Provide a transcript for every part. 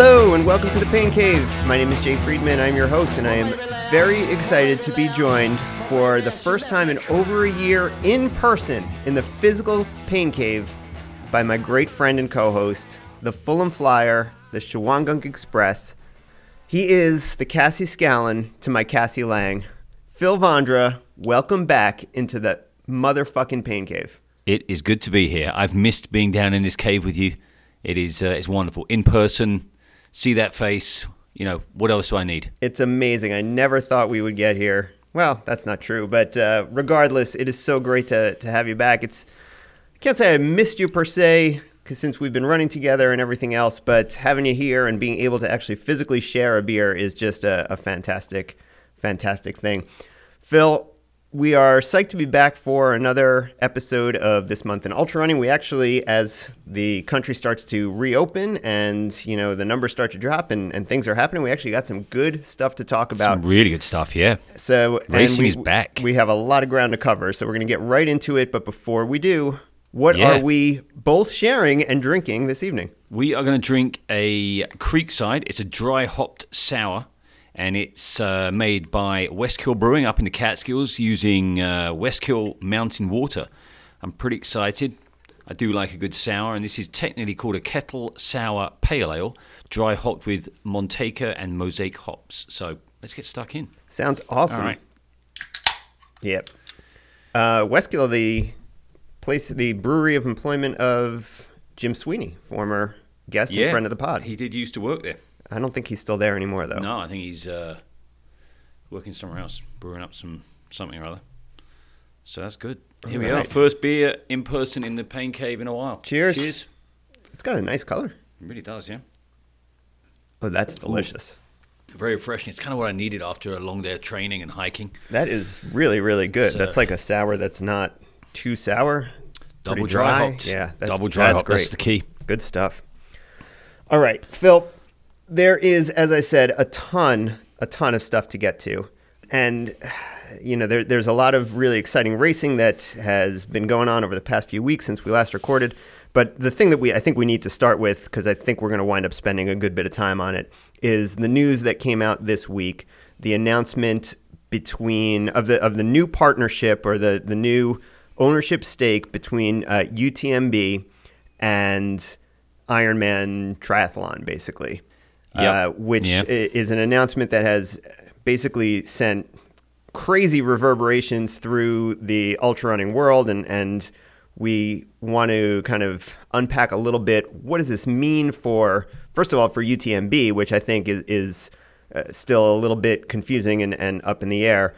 Hello and welcome to the Pain Cave. My name is Jay Friedman. I'm your host, and I am very excited to be joined for the first time in over a year in person in the physical Pain Cave by my great friend and co host, the Fulham Flyer, the Shawangunk Express. He is the Cassie Scallon to my Cassie Lang. Phil Vondra, welcome back into the motherfucking Pain Cave. It is good to be here. I've missed being down in this cave with you. It is uh, it's wonderful in person. See that face. You know what else do I need? It's amazing. I never thought we would get here. Well, that's not true, but uh, regardless, it is so great to, to have you back. It's I can't say I missed you per se, because since we've been running together and everything else, but having you here and being able to actually physically share a beer is just a, a fantastic, fantastic thing. Phil, we are psyched to be back for another episode of this month in ultra running. We actually, as the country starts to reopen and you know the numbers start to drop and, and things are happening, we actually got some good stuff to talk about. Some really good stuff, yeah. So Racing we, is back. We have a lot of ground to cover, so we're going to get right into it. But before we do, what Yeah. are we both sharing and drinking this evening? We are going to drink a Creekside. It's a dry hopped sour, and it's uh, made by Westkill Brewing up in the Catskills using uh, Westkill Mountain Water. I'm pretty excited. I do like a good sour, and this is technically called a kettle sour pale ale, dry hopped with Motueka and Mosaic hops. So let's get stuck in. Sounds awesome. All right. Yep. Uh, Westkill, the place, the brewery of employment of Jim Sweeney, former guest and friend of the pod. He did used to work there. I don't think he's still there anymore, though. No, I think he's uh, working somewhere else, brewing up some something or other. So that's good. Here we are, first beer in person in the Pain Cave in a while. Cheers. Cheers. It's got a nice color. It really does, yeah. Oh, that's delicious. Very refreshing. It's kind of what I needed after a long day of training and hiking. That is really, really good. So- that's like a sour that's not too sour. Double dry, dry. Yeah, that's- double dry that's hop. That's the key. Good stuff. All right, Phil. There is, as I said, a ton, a ton of stuff to get to, and you know, there, there's a lot of really exciting racing that has been going on over the past few weeks since we last recorded. But the thing that we, I think, we need to start with, because I think we're going to wind up spending a good bit of time on it, is the news that came out this week. The announcement between of the of the new partnership or the the new ownership stake between uh, UTMB and Ironman Triathlon, basically, uh, which Yep. is an announcement that has basically sent crazy reverberations through the ultra running world, and and we want to kind of unpack a little bit. What does this mean for, first of all, for UTMB, which I think is, is uh, still a little bit confusing and, and up in the air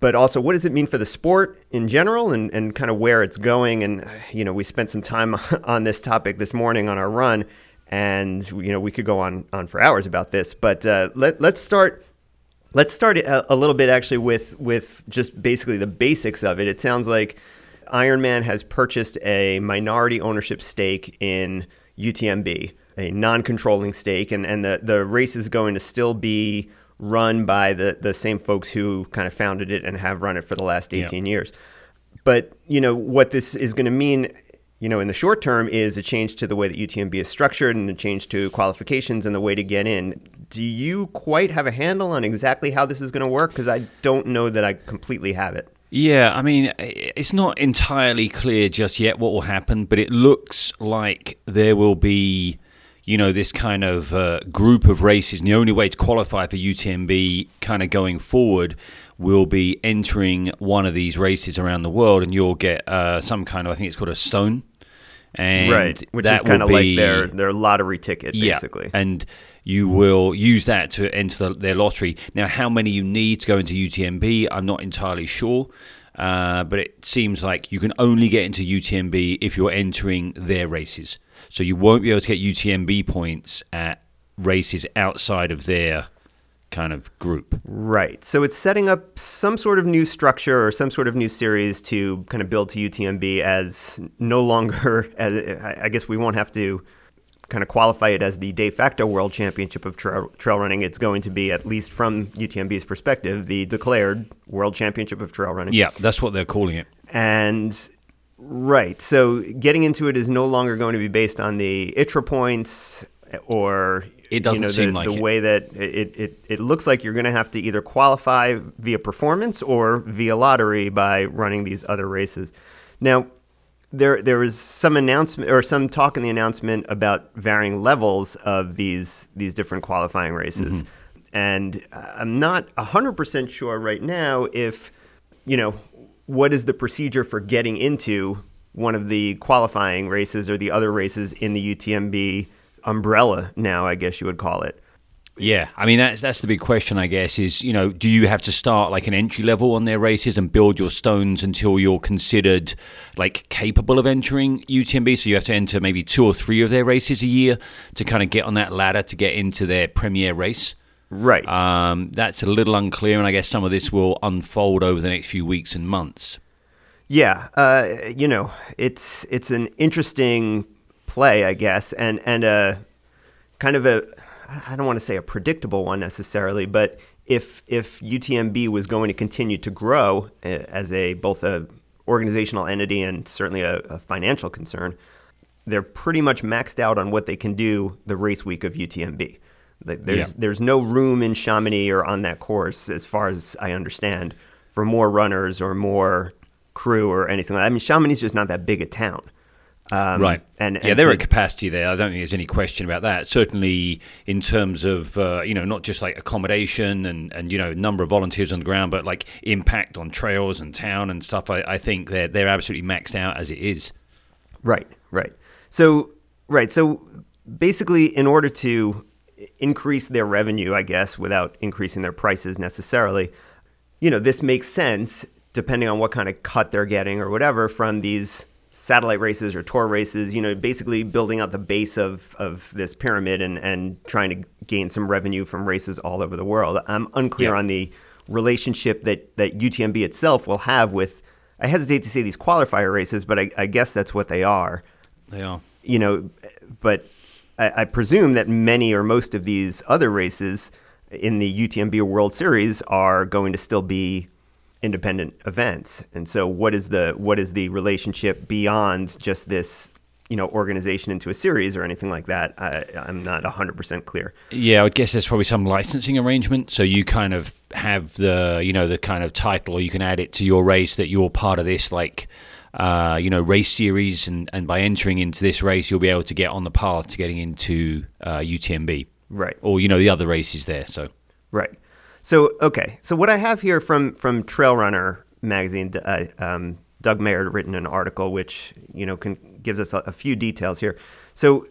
but also what does it mean for the sport in general and, and kind of where it's going and you know we spent some time on this topic this morning on our run and you know we could go on on for hours about this but uh, let, let's start let's start a, a little bit actually with with just basically the basics of it. It sounds like ironman has purchased a minority ownership stake in utmb a non-controlling stake and, and the, the race is going to still be run by the, the same folks who kind of founded it and have run it for the last 18 years. But you know what this is going to mean you know in the short term is a change to the way that UTMB is structured and a change to qualifications and the way to get in do you quite have a handle on exactly how this is going to work because I don't know that I completely have it Yeah, I mean, it's not entirely clear just yet what will happen, but it looks like there will be, you know, this kind of uh, group of races. And the only way to qualify for UTMB kind of going forward will be entering one of these races around the world, and you'll get uh, some kind of, I think it's called a stone. And right, which that is kind of like their their lottery ticket basically yeah, and you will use that to enter the, their lottery. Now, how many you need to go into UTMB, I'm not entirely sure. Uh, but it seems like you can only get into UTMB if you're entering their races. So you won't be able to get UTMB points at races outside of their kind of group. Right. So it's setting up some sort of new structure or some sort of new series to kind of build to UTMB as no longer, as I guess we won't have to kind of qualify it as the de facto world championship of trail, trail running. It's going to be, at least from UTMB's perspective, the declared world championship of trail running. Yeah, that's what they're calling it. And right, so getting into it is no longer going to be based on the ITRA points or It doesn't you know, seem the, like the it. way that it, it, it looks like you're going to have to either qualify via performance or via lottery by running these other races. Now, there there was some announcement or some talk in the announcement about varying levels of these these different qualifying races, mm-hmm. and I'm not hundred percent sure right now if you know what is the procedure for getting into one of the qualifying races or the other races in the UTMB umbrella. Now, I guess you would call it. Yeah, I mean that's that's the big question, I guess. Is you know, do you have to start like an entry level on their races and build your stones until you're considered like capable of entering UTMB? So you have to enter maybe two or three of their races a year to kind of get on that ladder to get into their premier race. Right. Um, that's a little unclear, and I guess some of this will unfold over the next few weeks and months. Yeah, uh, you know, it's it's an interesting play, I guess, and and a kind of a I don't want to say a predictable one necessarily, but if if UTMB was going to continue to grow uh, as a both a organizational entity and certainly a, a financial concern, they're pretty much maxed out on what they can do the race week of UTMB. There's Yeah. there's no room in Chamonix or on that course, as far as I understand, for more runners or more crew or anything. I mean, Chamonix is just not that big a town. Um, right. And, yeah, and they're to- at capacity there. I don't think there's any question about that. Certainly, in terms of uh, you know not just like accommodation and and you know number of volunteers on the ground, but like impact on trails and town and stuff. I, I think they're they're absolutely maxed out as it is. Right, right. So, right. So, basically, in order to increase their revenue, I guess, without increasing their prices necessarily, you know, this makes sense depending on what kind of cut they're getting or whatever from these satellite races or tour races, you know, basically building out the base of, of this pyramid and, and trying to gain some revenue from races all over the world. I'm unclear Yeah. on the relationship that, that UTMB itself will have with, I hesitate to say these qualifier races, but I, I guess that's what they are They are. you know, but I, I presume that many or most of these other races in the UTMB World Series are going to still be independent events. And so, what is the what is the relationship beyond just this, you know, organization into a series or anything like that? I, I'm not 100 percent clear. Yeah, I guess there's probably some licensing arrangement. So you kind of have the, you know, the kind of title, or you can add it to your race that you're part of this, like, uh, you know, race series, and, and by entering into this race, you'll be able to get on the path to getting into uh, UTMB, Right. or you know, the other races there. So Right. So okay. So what I have here from from Trail Runner magazine, uh, um, Doug Mayer written an article which you know can gives us a, a few details here. So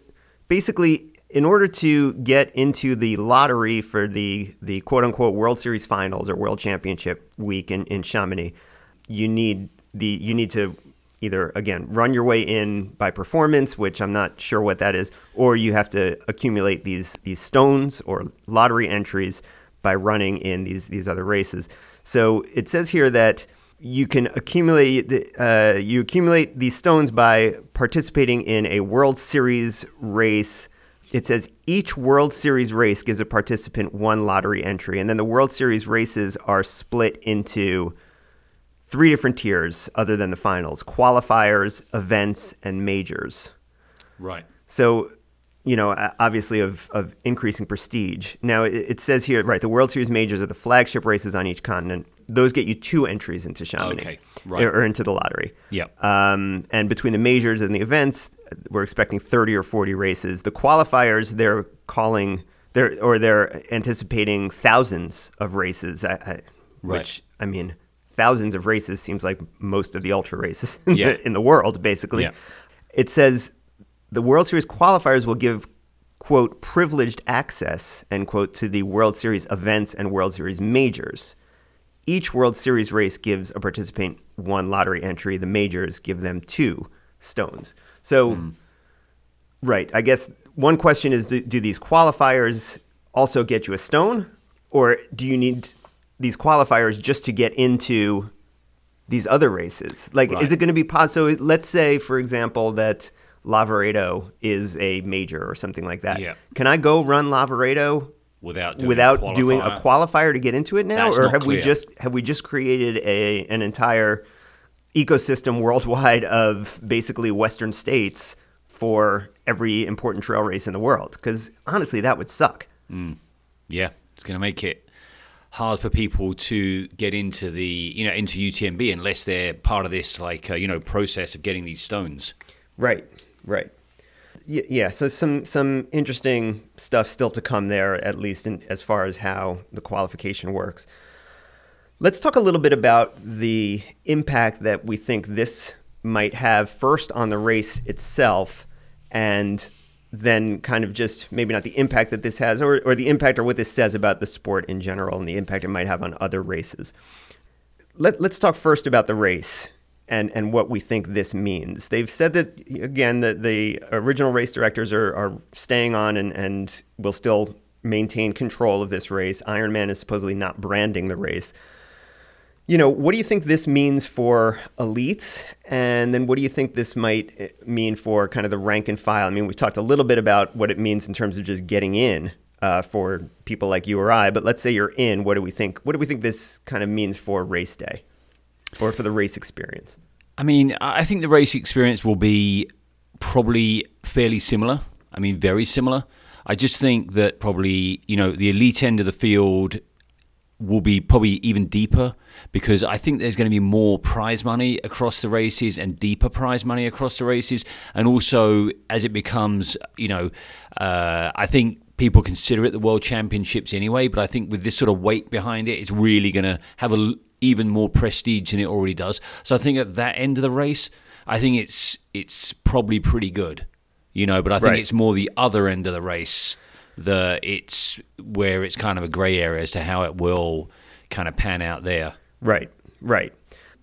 basically, in order to get into the lottery for the the quote unquote World Series Finals or World Championship week in in Chamonix, you need the you need to either again run your way in by performance, which I'm not sure what that is, or you have to accumulate these these stones or lottery entries by running in these these other races. So it says here that you can accumulate the, uh, you accumulate these stones by participating in a World Series race. It says each World Series race gives a participant one lottery entry, and then the World Series races are split into three different tiers other than the finals qualifiers, events, and majors. right, So, you know, obviously of, of increasing prestige. Now, it, it says here, right, the World Series majors are the flagship races on each continent. Those get you two entries into Chamonix Okay, right. or, or into the lottery. Yeah. Um, and between the majors and the events, we're expecting 30 or 40 races. The qualifiers, they're calling, they're, or they're anticipating thousands of races, I, I, Right. which, I mean, thousands of races seems like most of the ultra races in, Yeah. the, in the world, basically. Yeah. It says the World Series qualifiers will give, quote, privileged access, end quote, to the World Series events and World Series majors. Each World Series race gives a participant one lottery entry. The majors give them two stones. So, right, I guess one question is do, do these qualifiers also get you a stone? Or do you need these qualifiers just to get into these other races? Like, Right. is it going to be possible? So, let's say, for example, that Lavaredo is a major or something like that. Yeah. Can I go run Lavaredo without doing without a doing a qualifier. to get into it now, That's or have we just have we just created a an entire ecosystem worldwide of basically Western states for every important trail race in the world because honestly, that would suck. Yeah, it's going to make it hard for people to get into the you know into UTMB unless they're part of this like uh, you know process of getting these stones. Right, right. Yeah, so some some interesting stuff still to come there, at least in, as far as how the qualification works. Let's talk a little bit about the impact that we think this might have first on the race itself, and then kind of just maybe not the impact that this has, or, or the impact or what this says about the sport in general and the impact it might have on other races. Let, let's talk first about the race and, and what we think this means. They've said that, again, that the original race directors are, are staying on and, and will still maintain control of this race. Ironman is supposedly not branding the race. You know, what do you think this means for elites? And then what do you think this might eh, mean for kind of the rank and file? I mean, we've talked a little bit about what it means in terms of just getting in uh, for people like you or I, but let's say you're in. What do we think? What do we think this kind of means for race day or for the race experience? I mean, I think the race experience will be probably fairly similar. I mean, very similar. I just think that probably, you know, the elite end of the field will be probably even deeper because I think there's going to be more prize money across the races and deeper prize money across the races. And also, as it becomes, you know, uh, I think people consider it the World Championships anyway, but I think with this sort of weight behind it, it's really going to have a even more prestige than it already does. So I think at that end of the race, I think it's it's probably pretty good, you know. But I think Right. it's more the other end of the race, the it's where it's kind of a grey area as to how it will kind of pan out there. Right, right.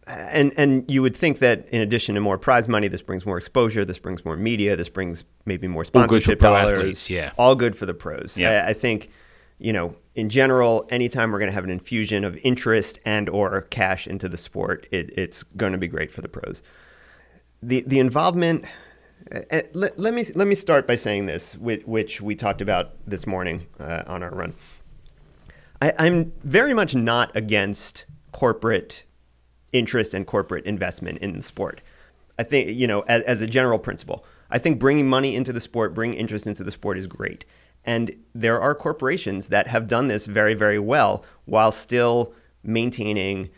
And and you would think that in addition to more prize money, this brings more exposure, this brings more media, this brings maybe more All good for sponsorship pro dollars. athletes, yeah. all good for the pros. Yeah. I, I think, you know, in general, anytime we're going to have an infusion of interest and or cash into the sport, it, it's going to be great for the pros. The the involvement. uh, let, let me let me start by saying this, which, which we talked about this morning uh, on our run. I, I'm very much not against corporate interest and corporate investment in the sport. I think, you know, as, as a general principle, I think bringing money into the sport, bringing interest into the sport is great. And there are corporations that have done this very, very well while still maintaining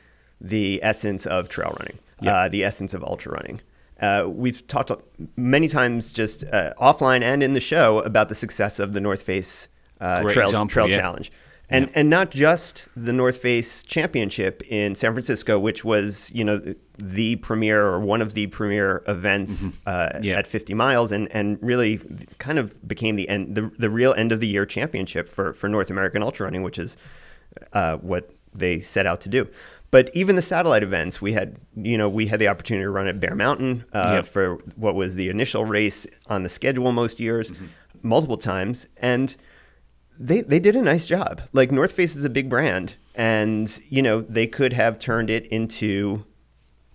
the essence of trail running, uh, the essence of ultra running. Uh, we've talked many times just uh, offline and in the show about the success of the North Face uh, Trail, example, trail yeah. Challenge. And and not just the North Face Championship in San Francisco, which was you know the premier or one of the premier events uh, Mm-hmm. Yeah. at 50 miles, and and really kind of became the end the, the real end of the year championship for for North American ultra running, which is uh, what they set out to do. But even the satellite events, we had you know we had the opportunity to run at Bear Mountain uh, Yep. for what was the initial race on the schedule most years, multiple times, and they they did a nice job. Like North Face is a big brand, and you know they could have turned it into,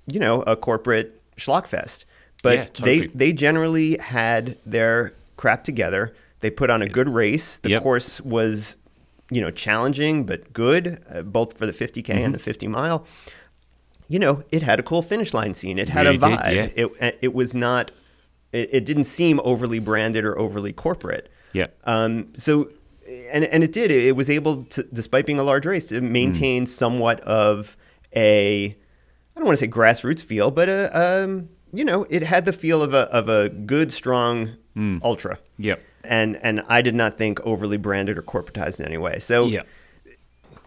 you know, a corporate schlockfest. But Yeah, totally. they they generally had their crap together. They put on a good race. The Yep. course was, you know, challenging but good, uh, both for the 50k Mm-hmm. and the 50 mile. You know, it had a cool finish line scene. It had Really a did, vibe. yeah. It it was not. It, it didn't seem overly branded or overly corporate. Yeah. Um, so, and and it did. It was able to, despite being a large race, to maintain somewhat of a, I don't want to say grassroots feel, but a, um, you know, it had the feel of a of a good, strong ultra. Yep. And and I did not think overly branded or corporatized in any way. So Yeah.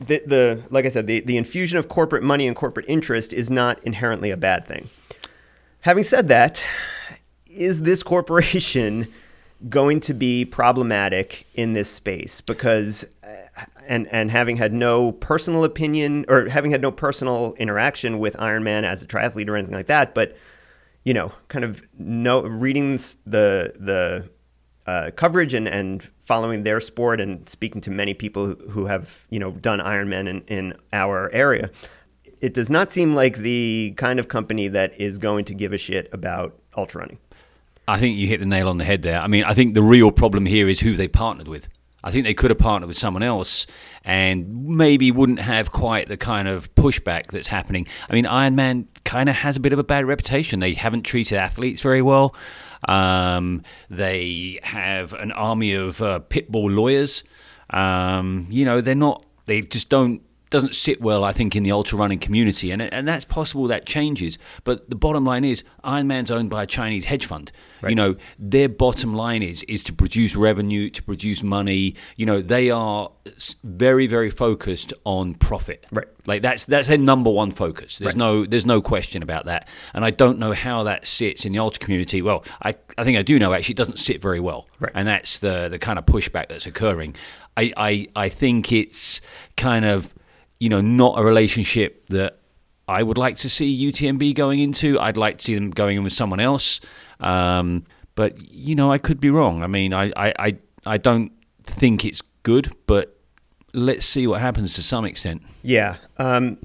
the, the like I said, the, the infusion of corporate money and corporate interest is not inherently a bad thing. Having said that, is this corporation going to be problematic in this space? Because, uh, and and having had no personal opinion or having had no personal interaction with Ironman as a triathlete or anything like that, but you know, kind of no reading the the uh, coverage and, and following their sport and speaking to many people who, who have you know done Ironman in, in our area, it does not seem like the kind of company that is going to give a shit about ultra running. I think you hit the nail on the head there. I mean, I think the real problem here is who they partnered with. I think they could have partnered with someone else and maybe wouldn't have quite the kind of pushback that's happening. I mean, Ironman kind of has a bit of a bad reputation. They haven't treated athletes very well. Um, they have an army of uh, pitbull lawyers. Um, you know, they're not. They just don't doesn't sit well, I think, in the ultra running community, and and that's possible that changes. But the bottom line is, Ironman's owned by a Chinese hedge fund. Right. You know, their bottom line is is to produce revenue, to produce money. You know, they are very very focused on profit. Right. Like that's that's their number one focus. There's right. no there's no question about that. And I don't know how that sits in the ultra community. Well, I I think I do know actually it doesn't sit very well. Right. And that's the the kind of pushback that's occurring. I, I, I think it's kind of you know, not a relationship that I would like to see UTMB going into. I'd like to see them going in with someone else. Um, but you know, I could be wrong. I mean, I, I, I, I don't think it's good, but let's see what happens to some extent. Yeah. Um,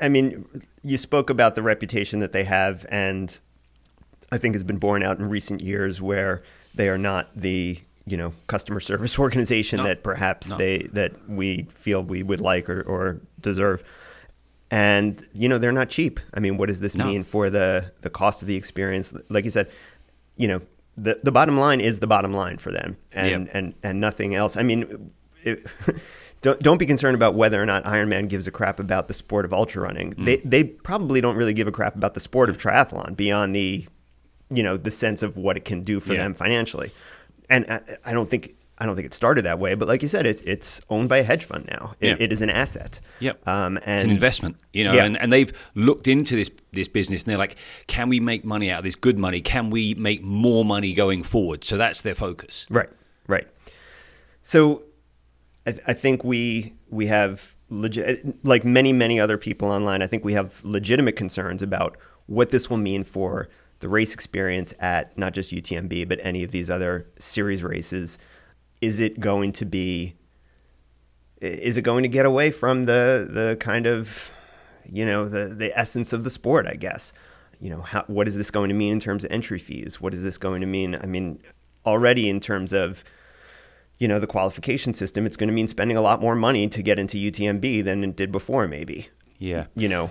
I mean, you spoke about the reputation that they have, and I think has been borne out in recent years where they are not the you know customer service organization no. that perhaps no. they that we feel we would like or, or deserve and you know they're not cheap i mean what does this no. mean for the the cost of the experience like you said you know the the bottom line is the bottom line for them and yep. and and nothing else i mean it, don't don't be concerned about whether or not Ironman gives a crap about the sport of ultra running. Mm. They they probably don't really give a crap about the sport of triathlon beyond the, you know, the sense of what it can do for yeah. them financially and I, I, don't think I don't think it started that way, but like you said, it's it's owned by a hedge fund now. It, yeah. it is an asset. Yep. Um, and it's an investment, you know, yeah. and, and they've looked into this this business and they're like, can we make money out of this good money? Can we make more money going forward? So that's their focus. Right. Right. So I, I think we we have legit like many many other people online. I think we have legitimate concerns about what this will mean for the race experience at not just UTMB, but any of these other series races, is it going to be is it going to get away from the the kind of you know the the essence of the sport i guess? You know how, what is this going to mean in terms of entry fees? What is this going to mean i mean already in terms of you know the qualification system it's going to mean spending a lot more money to get into utmb than it did before maybe. Yeah. You know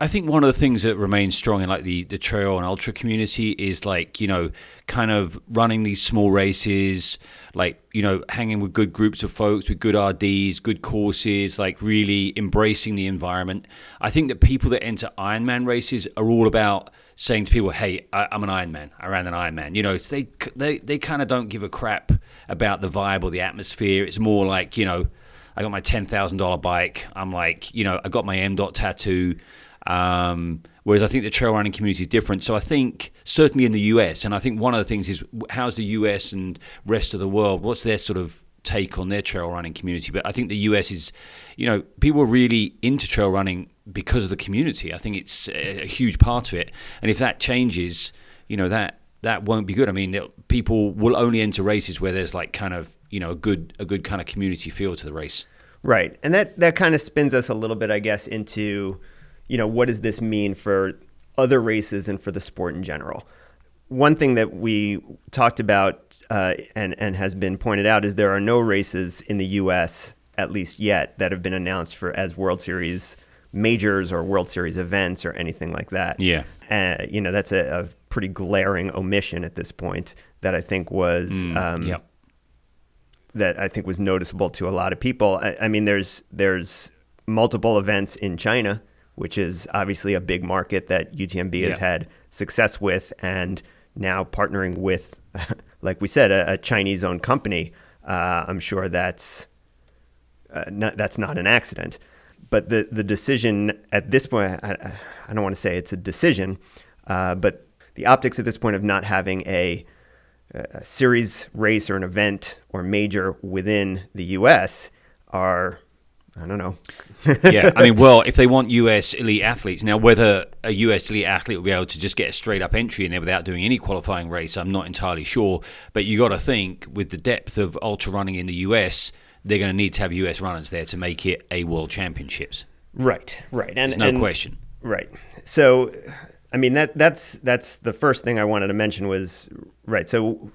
I think one of the things that remains strong in like the, the trail and ultra community is like, you know, kind of running these small races, like, you know, hanging with good groups of folks, with good RDs, good courses, like really embracing the environment. I think that people that enter Ironman races are all about saying to people, hey, I, am an Ironman. I ran an Ironman. You know, so they, they, they kind of don't give a crap about the vibe or the atmosphere. It's more like, you know, I got my $10,000 bike. I'm like, you know, I got my M dot tattoo. Um, whereas I think the trail running community is different. So I think certainly in the US, and I think one of the things is how's the US and rest of the world, what's their sort of take on their trail running community? But I think the US is, you know, people are really into trail running because of the community. I think it's a huge part of it. And if that changes, you know, that that won't be good. I mean, people will only enter races where there's like kind of you know a good a good kind of community feel to the race. Right, and that that kind of spins us a little bit, I guess, into you know, what does this mean for other races and for the sport in general? One thing that we talked about uh, and, and has been pointed out is there are no races in the U.S., at least yet, that have been announced for as World Series majors or World Series events or anything like that. Yeah. Uh, you know, that's a, a, pretty glaring omission at this point that I think was. Mm, um, yep. That I think was noticeable to a lot of people. I, I mean, there's there's multiple events in China which is obviously a big market that UTMB yeah. has had success with, and now partnering with, like we said, a, a Chinese-owned company. Uh, I'm sure that's uh, not, that's not an accident. But the the decision at this point, I, I don't want to say it's a decision, uh, but the optics at this point of not having a, a series race or an event or major within the U.S. are I don't know. yeah, I mean, well, if they want US elite athletes now, whether a US elite athlete will be able to just get a straight up entry in there without doing any qualifying race, I'm not entirely sure. But you got to think with the depth of ultra running in the US, they're going to need to have US runners there to make it a World Championships. Right, right, and There's no and, question. Right. So, I mean that that's that's the first thing I wanted to mention was right. So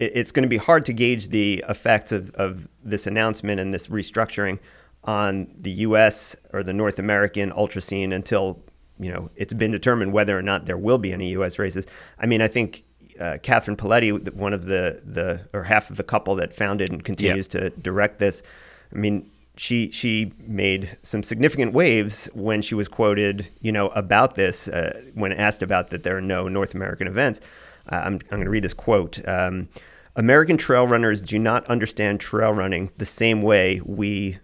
it's going to be hard to gauge the effects of, of this announcement and this restructuring on the U.S. or the North American ultra scene until you know, it's been determined whether or not there will be any U.S. races. I mean, I think uh, Catherine Poletti, one of the the or half of the couple that founded and continues to direct this. I mean, she she made some significant waves when she was quoted, you know, about this uh, when asked about that there are no North American events. Uh, I'm I'm going to read this quote. Um, American trail runners do not understand trail running the same way we,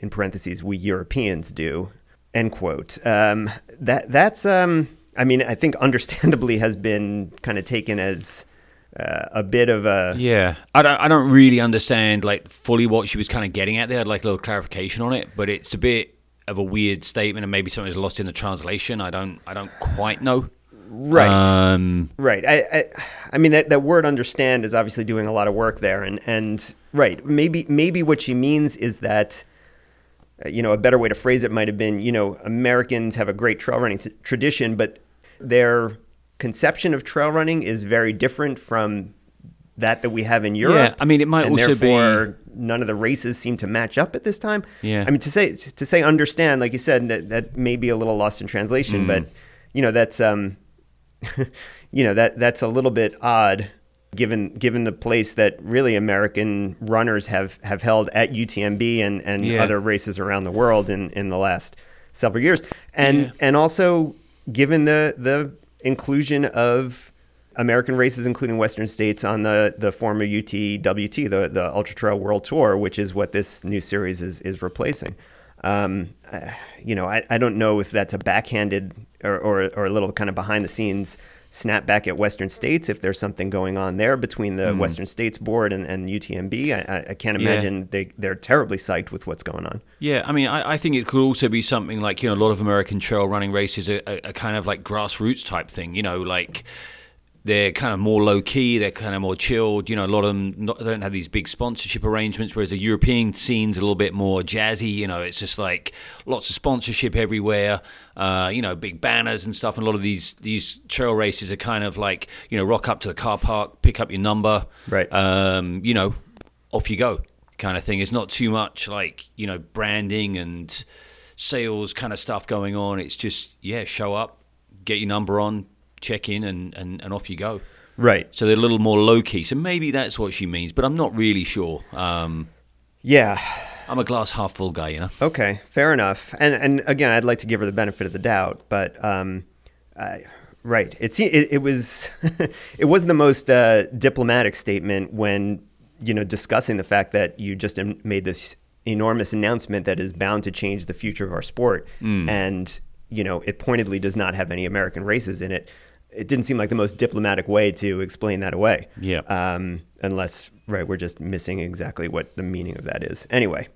in parentheses, we Europeans do. End quote. Um, that that's um, I mean, I think understandably has been kind of taken as uh, a bit of a yeah. I don't I don't really understand like fully what she was kind of getting at there. I'd like a little clarification on it, but it's a bit of a weird statement and maybe something's lost in the translation. I don't I don't quite know. Right. Um, right. I, I I mean that that word understand is obviously doing a lot of work there and and right. Maybe maybe what she means is that you know, a better way to phrase it might have been, you know, Americans have a great trail running t- tradition, but their conception of trail running is very different from that that we have in Europe. Yeah, I mean, it might and also be- therefore none of the races seem to match up at this time. Yeah. I mean, to say to say understand, like you said, that that may be a little lost in translation, but you know that's um, you know that that's a little bit odd. Given given the place that really American runners have, have held at UTMB and, and Yeah. other races around the world in, in the last several years, and Yeah. and also given the the inclusion of American races, including Western states, on the the former UTWT, the the Ultra Trail World Tour, which is what this new series is is replacing. Um, uh, you know, I, I don't know if that's a backhanded or, or or a little kind of behind the scenes snap back at Western states. If there's something going on there between the hmm. Western States Board and, and UTMB, I, I- can't Yeah. imagine they they're terribly psyched with what's going on. Yeah, I mean, I, I think it could also be something like you know a lot of American trail running races are, are, are kind of like grassroots type thing. You know, like they're kind of more low key, they're kind of more chilled. You know, a lot of them not, don't have these big sponsorship arrangements, whereas the European scene's a little bit more jazzy. You know, it's just like lots of sponsorship everywhere. Uh, you know, big banners and stuff. And a lot of these these trail races are kind of like you know rock up to the car park, pick up your number, Right. um, you know, off you go kind of thing. It's not too much like, you know, branding and sales kind of stuff going on. It's just, yeah, show up, get your number on, check in, and, and, and off you go. Right. So they're a little more low key. So maybe that's what she means, but I'm not really sure. Um, Yeah. I'm a glass half full guy, you know? Okay, fair enough. And and again, I'd like to give her the benefit of the doubt, but um, I, right, it's it, it was it was the most uh, diplomatic statement when you know discussing the fact that you just made this enormous announcement that is bound to change the future of our sport, and you know it pointedly does not have any American races in it. It didn't seem like the most diplomatic way to explain that away. Yeah. Um, unless right, we're just missing exactly what the meaning of that is. Anyway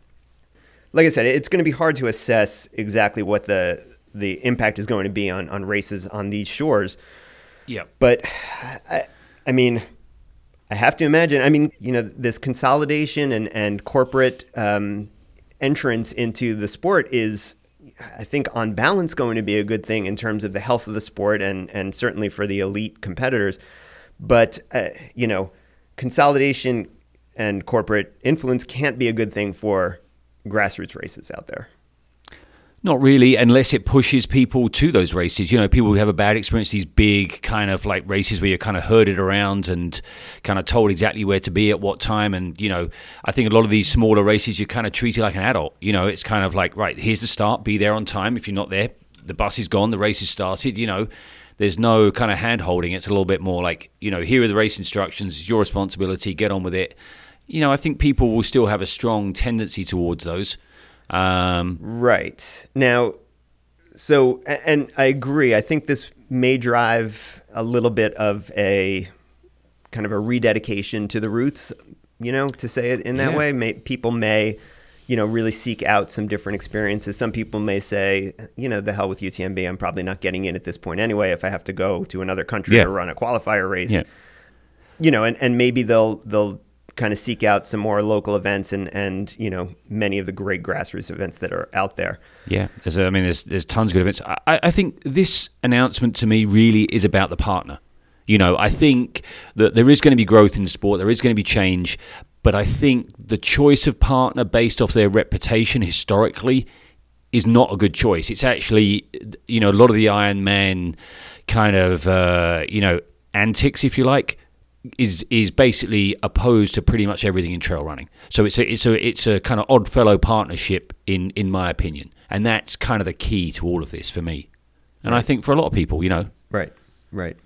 like I said, it's going to be hard to assess exactly what the the impact is going to be on, on races on these shores. Yeah. But I, I mean, I have to imagine. I mean, you know, this consolidation and and corporate um, entrance into the sport is, I think, on balance, going to be a good thing in terms of the health of the sport and and certainly for the elite competitors. But uh, you know, consolidation and corporate influence can't be a good thing for grassroots races out there. Not really, unless it pushes people to those races. You know, people who have a bad experience, these big kind of like races where you're kind of herded around and kind of told exactly where to be at what time. And, you know, I think a lot of these smaller races, you're kind of treated like an adult. You know, it's kind of like, right, here's the start, be there on time. If you're not there, the bus is gone, the race is started. You know, there's no kind of hand holding. It's a little bit more like, you know, here are the race instructions, it's your responsibility, get on with it. You know, I think people will still have a strong tendency towards those. Um, Right. Now, so, and I agree. I think this may drive a little bit of a kind of a rededication to the roots, you know, to say it in that Yeah. way. May, people may, you know, really seek out some different experiences. Some people may say, you know, the hell with UTMB. I'm probably not getting in at this point anyway if I have to go to another country Yeah. to run a qualifier race Yeah. you know, and, and maybe they'll they'll kind of seek out some more local events and and you know many of the great grassroots events that are out there. Yeah, there's, I mean, there's there's tons of good events. I, I think this announcement to me really is about the partner. You know, I think that there is going to be growth in sport, there is going to be change, but I think the choice of partner based off their reputation historically is not a good choice. It's actually, you know, a lot of the Ironman kind of, uh, you know, antics, if you like, is is basically opposed to pretty much everything in trail running. So it's a it's a it's a kind of odd fellow partnership in in my opinion, and that's kind of the key to all of this for me, and I think for a lot of people, you know, Right, right.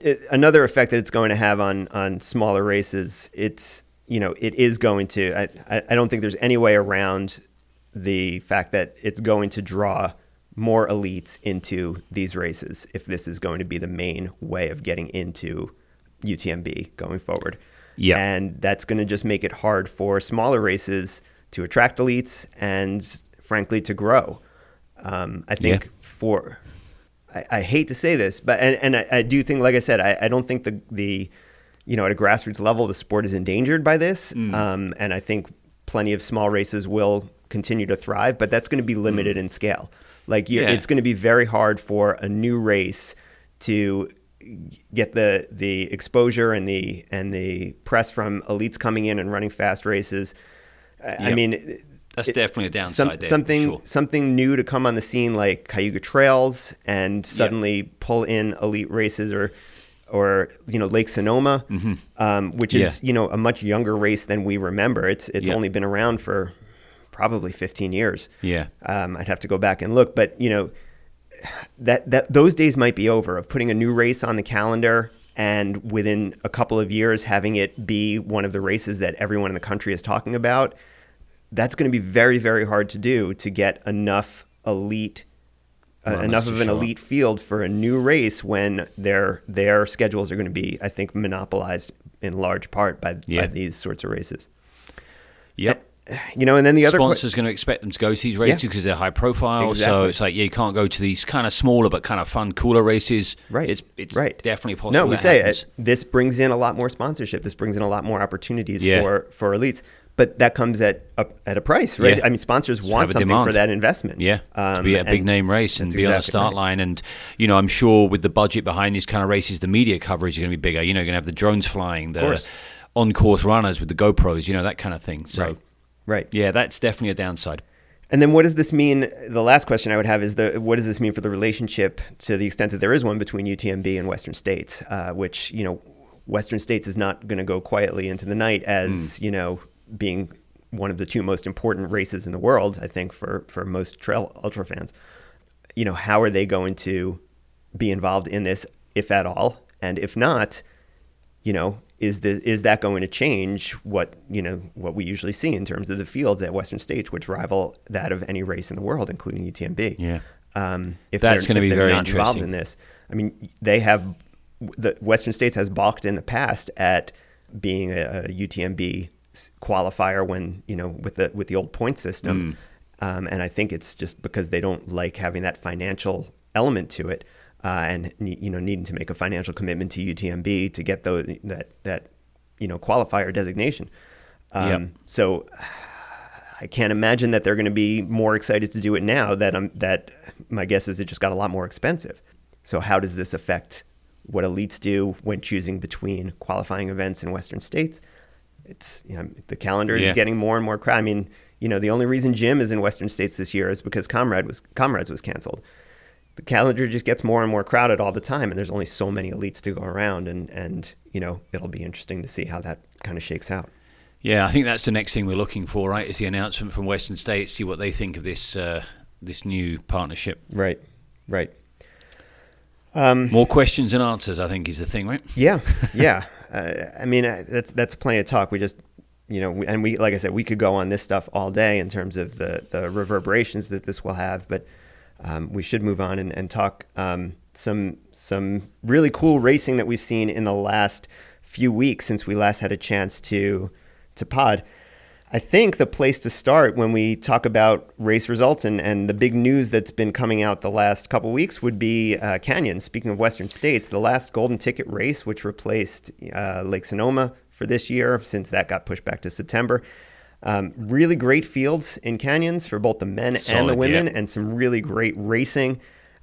It, another effect that it's going to have on on smaller races, it's you know it is going to. I I I don't think there's any way around the fact that it's going to draw more elites into these races if this is going to be the main way of getting into UTMB going forward. Yeah. and that's going to just make it hard for smaller races to attract elites and frankly to grow. Um, I think Yeah. for I, I hate to say this, but and, and I, I do think, like I said, I, I don't think the the you know at a grassroots level the sport is endangered by this, Mm. um, and I think plenty of small races will continue to thrive, but that's going to be limited in scale. Like you Mm. Yeah. it's going to be very hard for a new race to get the the exposure and the and the press from elites coming in and running fast races. I- I mean, that's it- definitely a downside. some, there, something sure. something new to come on the scene like Cayuga Trails and suddenly pull in elite races or or you know Lake Sonoma, um, which is Mm-hmm. Yeah. you know a much younger race than we remember. It's it's Yeah. only been around for probably 15 years. Yeah. Um, I'd have to go back and look, but you know that that those days might be over of putting a new race on the calendar and within a couple of years having it be one of the races that everyone in the country is talking about. That's going to be very very hard to do to get enough elite uh, enough of an show up. elite field for a new race when their their schedules are going to be I think monopolized in large part by, Yeah. by these sorts of races. Yep. You know, and then the other sponsors going to expect them to go to these races Yeah. because they're high profile. So it's like yeah, you can't go to these kind of smaller but kind of fun, cooler races. Right. It's it's right. definitely possible. No, we say happens. it. This brings in a lot more sponsorship. This brings in a lot more opportunities Yeah. for for elites. But that comes at a, at a price, right? Yeah. I mean, sponsors want something demand. for that investment. Yeah, to Um, be a big name race and be on the start right. line. And, you know, I'm sure with the budget behind these kind of races, the media coverage is going to be bigger. You know, you're going to have the drones flying, the on course runners with the GoPros, you know, that kind of thing. So, Right. Right. yeah, that's definitely a downside. And then what does this mean? The last question I would have is the what does this mean for the relationship to the extent that there is one between UTMB and Western States, uh, which you know Western States is not going to go quietly into the night as Hmm. you know being one of the two most important races in the world. I think for for most trail ultra fans, you know how are they going to be involved in this if at all, and if not, you know, is the is that going to change what you know what we usually see in terms of the fields at Western States, which rival that of any race in the world, including UTMB? Yeah. um, if That's gonna if be very not involved in this. I mean, they have the Western States has balked in the past at being a, a UTMB qualifier when you know with the with the old point system, Mm. um, and I think it's just because they don't like having that financial element to it. Uh, and you know, needing to make a financial commitment to UTMB to get those that that you know qualifier designation. Um, Yep. So I can't imagine that they're going to be more excited to do it now. That um, that my guess is it just got a lot more expensive. So how does this affect what elites do when choosing between qualifying events in Western states? It's you know the calendar Yeah. is getting more and more. Cra- I mean, you know, the only reason Jim is in Western states this year is because Comrade was Comrades was canceled. The calendar just gets more and more crowded all the time, and there's only so many elites to go around, and and you know it'll be interesting to see how that kind of shakes out. Yeah, I think that's the next thing we're looking for, right? Is the announcement from Western States, see what they think of this uh, this new partnership. Right, right. More questions and answers, I think, is the thing, right? Yeah, yeah. uh, I mean, uh, that's that's plenty of talk. We just, you know, we, and we, like I said, we could go on this stuff all day in terms of the the reverberations that this will have. But um, we should move on and, and talk um, some some really cool racing that we've seen in the last few weeks since we last had a chance to to pod. I think the place to start when we talk about race results and, and the big news that's been coming out the last couple weeks would be uh, Canyon. Speaking of Western states, the last golden ticket race, which replaced uh, Lake Sonoma for this year, since that got pushed back to September. Um, really great fields in Canyons for both the men and the women, yeah. and some really great racing.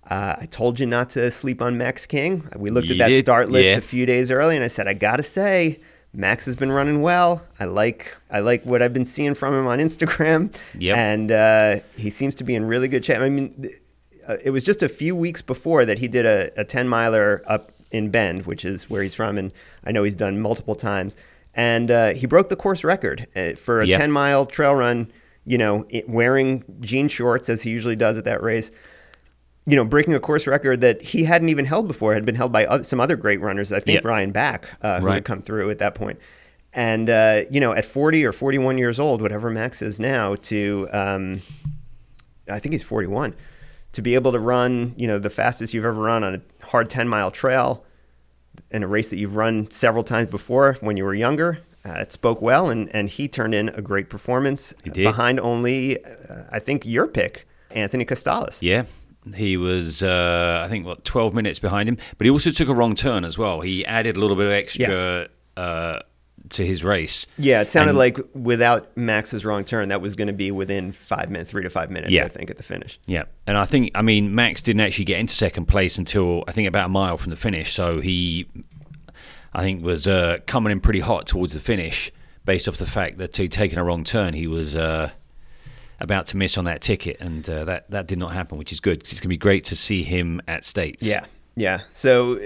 Uh, I told you not to sleep on Max King. We looked You at that did, start list yeah. a few days early, and I said, I got to say, Max has been running well. I like I like what I've been seeing from him on Instagram. Yep. And uh, he seems to be in really good shape. I mean, uh, it was just a few weeks before that he did a, a 10 miler up in Bend, which is where he's from. And I know he's done multiple times. And uh, he broke the course record uh, for a Yep. 10 mile trail run, you know, wearing jean shorts as he usually does at that race you know, breaking a course record that he hadn't even held before, had been held by other, some other great runners. I think Yep. Ryan Back, uh, who Right. had come through at that point. And, uh, you know, at 40 or 41 years old, whatever Max is now, to, um, I think he's 41, to be able to run, you know, the fastest you've ever run on a hard 10 mile trail in a race that you've run several times before when you were younger. Uh, it spoke well, and, and he turned in a great performance behind only, uh, I think, your pick, Anthony Costales. Yeah. He was, uh, I think, what, 12 minutes behind him. But he also took a wrong turn as well. He added a little bit of extra uh, to his race. Yeah, it sounded And- like without Max's wrong turn, that was going to be within five minutes, three to five minutes, Yeah. I think, at the finish. Yeah, and I think I mean Max didn't actually get into second place until I think about a mile from the finish. So he, I think, was uh, coming in pretty hot towards the finish, based off the fact that he'd taken a wrong turn. He was uh, about to miss on that ticket, and uh, that that did not happen, which is good 'cause it's going to be great to see him at States. Yeah, yeah. So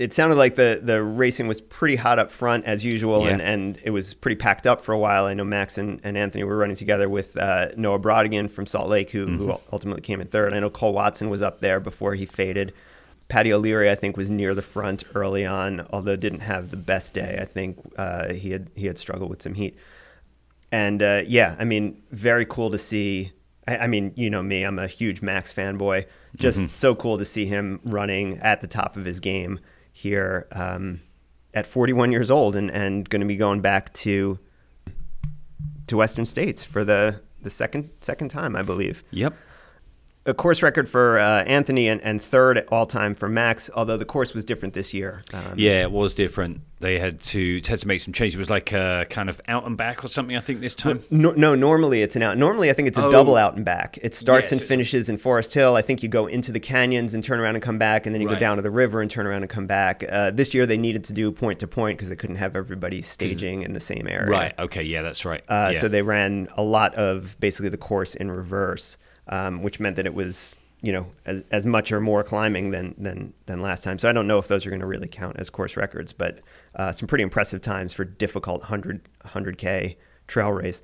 it sounded like the, the racing was pretty hot up front as usual, and, Yeah. and it was pretty packed up for a while. I know Max and, and Anthony were running together with uh, Noah Brodigan from Salt Lake, who, who ultimately came in third. I know Cole Watson was up there before he faded. Paddy O'Leary, I think, was near the front early on, although didn't have the best day. I think uh, he had he had struggled with some heat. And uh, yeah, I mean, very cool to see. I, I mean, you know me, I'm a huge Max fanboy. Just so cool to see him running at the top of his game here um, at 41 years old and, and going to be going back to to Western States for the, the second second time, I believe Yep. A course record for uh, Anthony and, and third at all time for Max, although the course was different this year. Um, Yeah, it was different. They had to had to make some changes. It was like uh, kind of out and back or something. I think this time. No, no, normally it's an out. Normally, I think it's a Oh. double out and back. It starts and finishes in Forest Hill. I think you go into the canyons and turn around and come back, and then you go down to the river and turn around and come back. Uh, this year, they needed to do point to point because they couldn't have everybody staging in the same area. Right. Okay. Yeah, that's right. Uh, yeah. So they ran a lot of basically the course in reverse, um, which meant that it was you know as, as much or more climbing than than than last time. So I don't know if those are going to really count as course records, but uh, some pretty impressive times for difficult 100 100k trail race.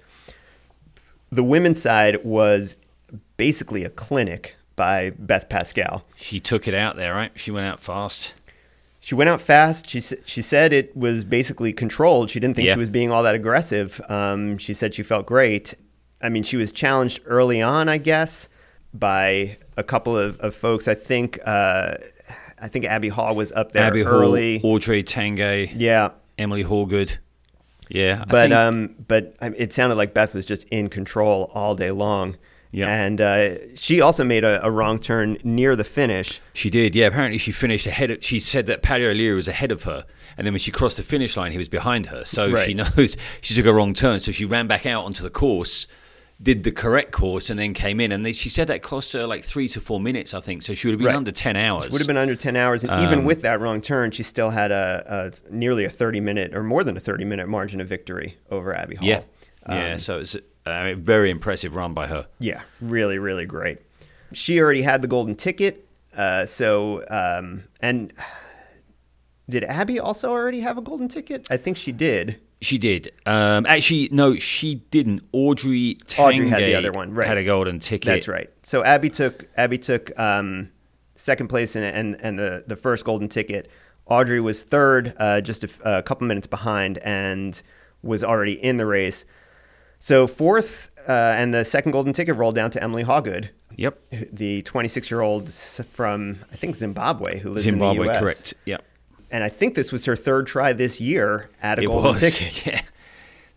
The women's side was basically a clinic by Beth Pascall. she took it out there, right? She went out fast. She went out fast. She she said it was basically controlled. She didn't think Yeah. she was being all that aggressive. Um, she said she felt great. I mean, she was challenged early on, I guess, by a couple of, of folks. I think uh, I think Abby Hall was up there Abby early. Hall, Audrey Tanguy, Yeah, Emily Hawgood. Yeah, I but think- um, but it sounded like Beth was just in control all day long. Yeah. and uh, she also made a, a wrong turn near the finish. She did, yeah. Apparently, she finished ahead. Of, she said that Paddy O'Leary was ahead of her, and then when she crossed the finish line, he was behind her. So she knows she took a wrong turn. So she ran back out onto the course, did the correct course, and then came in. And they, she said that cost her like three to four minutes, I think. So she would have been Right. under ten hours. Would have been under 10 hours. And even Um, with that wrong turn, she still had a, a nearly a 30 minute or more than a 30 minute margin of victory over Abby Hall. yeah, yeah. So it's a very impressive run by her. Yeah, really, really great. She already had the golden ticket. Uh, so, um, and did Abby also already have a golden ticket? I think she did. She did. Um, actually, no, she didn't. Audrey Audrey had the other one, right. Had a golden ticket. That's right. So Abby took Abby took um, second place and and and the the first golden ticket. Audrey was third, uh, just a, f- a couple minutes behind, and was already in the race. So fourth uh, and the second golden ticket rolled down to Emily Hawgood, Yep. the 26 year old from I think Zimbabwe who lives Zimbabwe, in the U.S. Zimbabwe. Correct. Yep. And I think this was her third try this year at a It golden was. ticket. Yeah.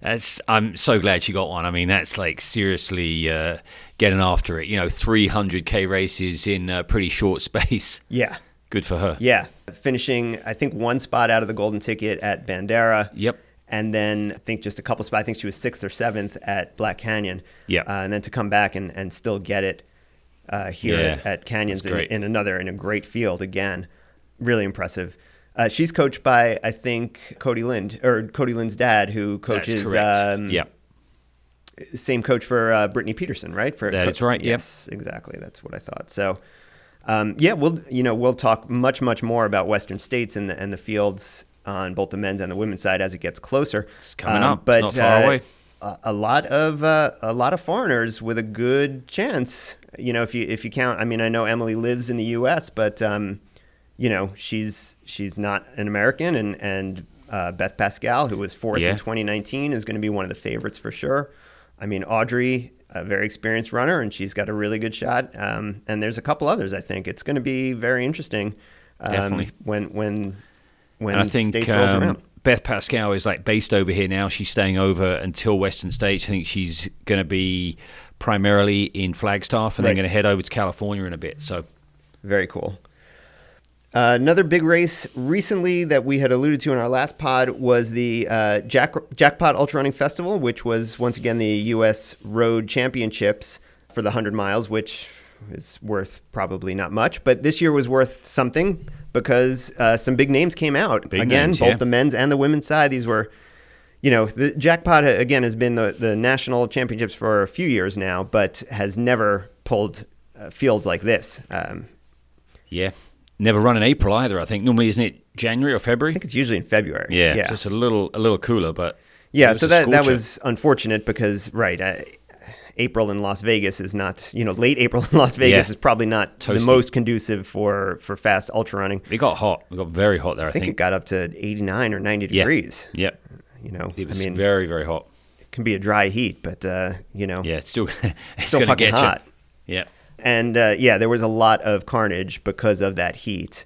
That's. I'm so glad she got one. I mean, that's like seriously uh, getting after it. You know, 300k races in a pretty short space. Yeah, Good for her. yeah. Finishing I think one spot out of the golden ticket at Bandera. Yep. and then I think just a couple spots. I think she was sixth or seventh at Black Canyon. Yeah. uh, and then to come back and, and still get it uh, here Yeah, at, at Canyons in, in another in a great field again, really impressive. Uh, she's coached by I think Cody Lind or Cody Lind's dad, who That's coaches. correct. Um, yeah. same coach for uh, Brittany Peterson, right? For That is right, yep. Yes, exactly. That's what I thought. So, um, yeah, we'll you know we'll talk much much more about Western States and the and the fields on both the men's and the women's side as it gets closer. It's coming up. It's not far away. A, a lot of uh, a lot of foreigners with a good chance. You know, if you if you count, I mean, I know Emily lives in the U.S., but um, you know, she's she's not an American, and and uh, Beth Pascall, who was fourth Yeah. in 2019, is going to be one of the favorites for sure. I mean, Audrey, a very experienced runner, and she's got a really good shot. Um, and there's a couple others. I think it's going to be very interesting. Um, Definitely. when when when And I think um. Beth Pascall is like based over here now. She's staying over until Western States. I think she's going to be primarily in Flagstaff and Right. then going to head over to California in a bit. So Very cool. Uh, another big race recently that we had alluded to in our last pod was the uh, Jack- Jackpot Ultra Running Festival, which was once again the U.S. Road Championships for the 100 miles, which is worth probably not much, but this year was worth something because uh, some big names came out. Big again, names, both yeah. the men's and the women's side. These were you know, the jackpot uh, again has been the, the national championships for a few years now, but has never pulled uh, fields like this. Um, yeah, never run in April either. I think normally isn't it January or February? I think it's usually in February. yeah, yeah, so it's a little a little cooler, but yeah. So that that was unfortunate because right, uh, April in Las Vegas is not you know late April in Las Vegas Yeah. is probably not the most conducive for for fast ultra running. it got hot. It got very hot there. I, I think it got up to 89 or 90 yeah. degrees. Yep, You know, it was I mean, very very hot. it can be a dry heat, but uh, you know, Yeah, it's still it's still fucking hot. Yeah, And uh, yeah, there was a lot of carnage because of that heat,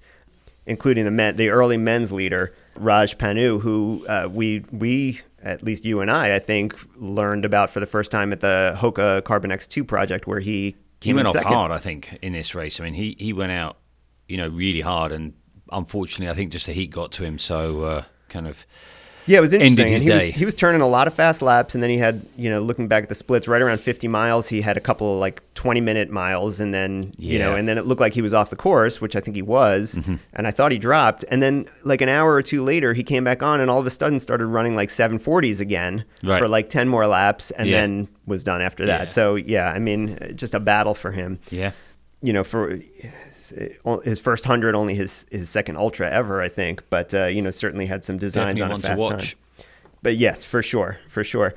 including the men, the early men's leader Raj Pannu, who uh, we we at least you and I I think learned about for the first time at the Hoka Carbon X2 project, where he he came went in second. hard. I think in this race. I mean, he he went out, you know, really hard, and unfortunately, I think just the heat got to him. So uh, kind of Yeah, it was interesting. he day. was he was turning a lot of fast laps, and then he had you know looking back at the splits, right around 50 miles, he had a couple of like 20 minute miles, and then you know, and then it looked like he was off the course, which I think he was, Mm-hmm. and I thought he dropped, and then like an hour or two later, he came back on, and all of a sudden started running like 740s again Right. for like 10 more laps, and Yeah. then was done after that. Yeah. So yeah, I mean, just a battle for him yeah. you know, for his first hundred, only his his second ultra ever, I think. But uh, you know, certainly had some designs Definitely on a one to fast watch. time. But yes, for sure, for sure.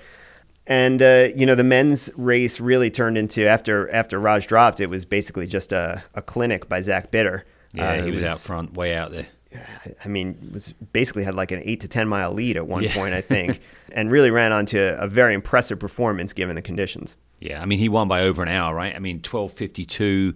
And uh, you know, the men's race really turned into after after Raj dropped, it was basically just a, a clinic by Zach Bitter. Yeah, Uh, he it was, out front, way out there. I mean, was basically had like an eight to ten mile lead at one Yeah. point, I think, and really ran onto a very impressive performance given the conditions. Yeah, I mean, he won by over an hour, right? I mean, twelve fifty two.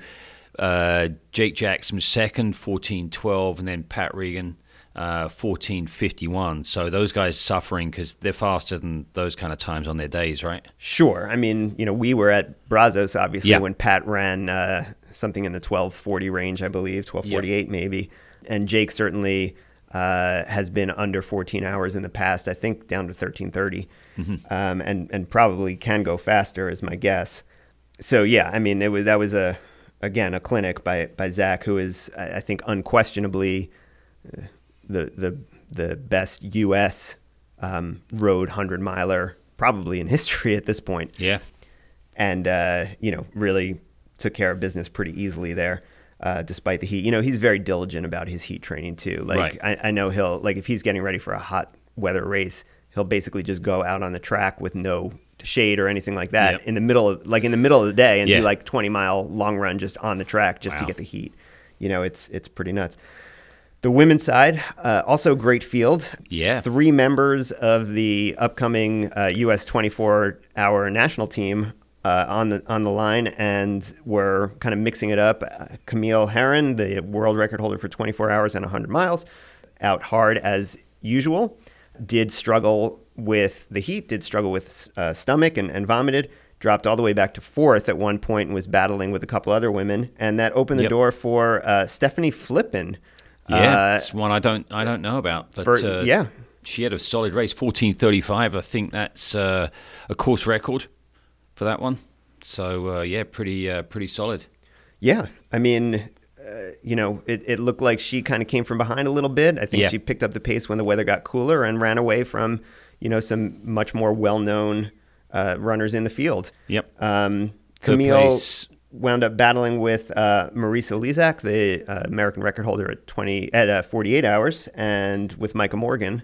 Uh, Jake Jackson was second, fourteen twelve, and then Pat Reagan, uh, fourteen fifty one. So those guys suffering because they're faster than those kind of times on their days, right? Sure. I mean, you know, we were at Brazos obviously Yeah. when Pat ran uh, something in the 1240 range, I believe, 1248 maybe. And Jake certainly uh, has been under 14 hours in the past, I think down to 1330, um, and, and probably can go faster, is my guess. So, yeah, I mean, it was that was a, again, a clinic by, by Zach, who is, I think, unquestionably uh, the, the, the best U.S. Um, road 100 miler probably in history at this point Yeah, and uh, you know really took care of business pretty easily there uh, despite the heat you know he's very diligent about his heat training too like Right. I, I know he'll like if he's getting ready for a hot weather race he'll basically just go out on the track with no shade or anything like that Yep. in the middle of like in the middle of the day and Yeah. do like 20 mile long run just on the track just to get the heat you know it's it's pretty nuts the women's side, uh, also great field. Yeah. Three members of the upcoming uh, U.S. 24-hour national team uh, on the on the line, and we're kind of mixing it up. Uh, Camille Herron, the world record holder for 24 hours and 100 miles, out hard as usual. Did struggle with the heat. Did struggle with uh, stomach and, and vomited. Dropped all the way back to fourth at one point and was battling with a couple other women, and that opened the Yep. door for uh, Stephanie Flippin. yeah, Uh, it's one I don't I don't know about, but for- uh, yeah. she had a solid race, fourteen thirty five. I think that's uh, a course record for that one. So uh, yeah, pretty uh, pretty solid. Yeah, I mean, you know, it, it looked like she kind of came from behind a little bit. I think Yeah. she picked up the pace when the weather got cooler and ran away from, you know, some much more well-known uh, runners in the field. Yep. Um, Camille wound up battling with uh, Marisa Lizak, the uh, American record holder at 20 at uh, 48 hours, and with Micah Morgan,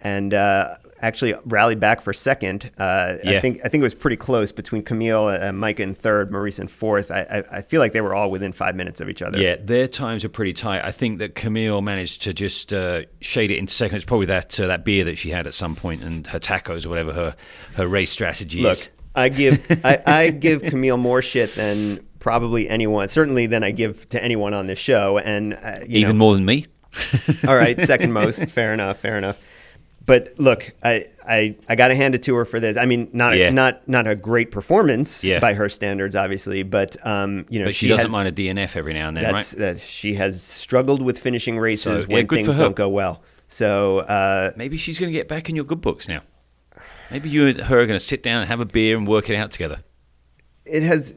and uh, actually rallied back for second. Uh, I think I think it was pretty close between Camille, and Micah in third, Maurice in fourth. I, I, I feel like they were all within five minutes of each other. Yeah, their times are pretty tight. I think that Camille managed to just uh, shade it into second. It's probably that uh, that beer that she had at some point and her tacos or whatever her her race strategy Look, is. I give I, I give Camille more shit than probably anyone, certainly than I give to anyone on this show, and uh, Even know, more than me. All right, second most. fair enough. Fair enough. But look, I I, I got to hand it to her for this. I mean, not Yeah. a, not not a great performance Yeah. by her standards, obviously, but um, you know, But she, doesn't has, mind a DNF every now and then, right? uh, she has struggled with finishing races So, when good things don't go well. So uh, Maybe she's going to get back in your good books now. Maybe you and her are going to sit down and have a beer and work it out together. it has.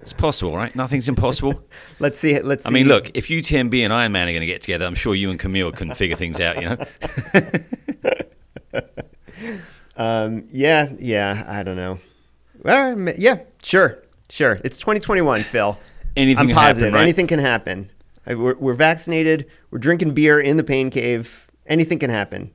It's possible, right? Nothing's impossible. Let's see. Let's. See. I mean, look, if UTMB and Ironman are going to get together, I'm sure you and Camille can figure things out, you know? Um, yeah, yeah. I don't know. Well, yeah, sure, sure. It's 2021, Phil. Anything I'm can happen, right? Anything can happen. I- We're, we're vaccinated. We're drinking beer in the pain cave. Anything can happen.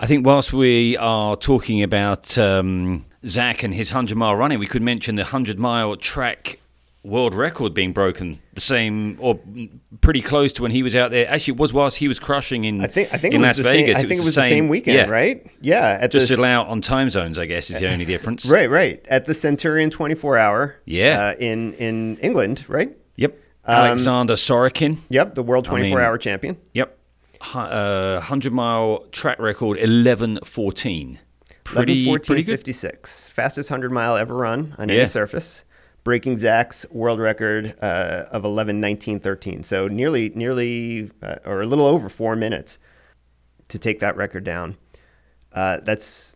I think whilst we are talking about um, Zach and his 100 mile running, we could mention the 100 mile track world record being broken. The same, or pretty close to when he was out there. Actually, it was whilst he was crushing in, I think. I think in it Las was the Vegas. same. I think it was the same weekend, yeah. right? Yeah. At Just the, allow on time zones, I guess, is the only difference. right, right. At the Centurion 24 hour. Yeah. Uh, in in England, right? Yep. Um, Alexander Sorokin. Yep. The world I mean- 24 hour champion. Yep. Uh, 100 mile track record 11.14. Pretty, 11, 14, pretty good. 56. Fastest 100 mile ever run on Yeah. any surface. Breaking Zach's world record uh, of 11, 19, 13. So nearly, nearly, uh, or a little over four minutes to take that record down. Uh, that's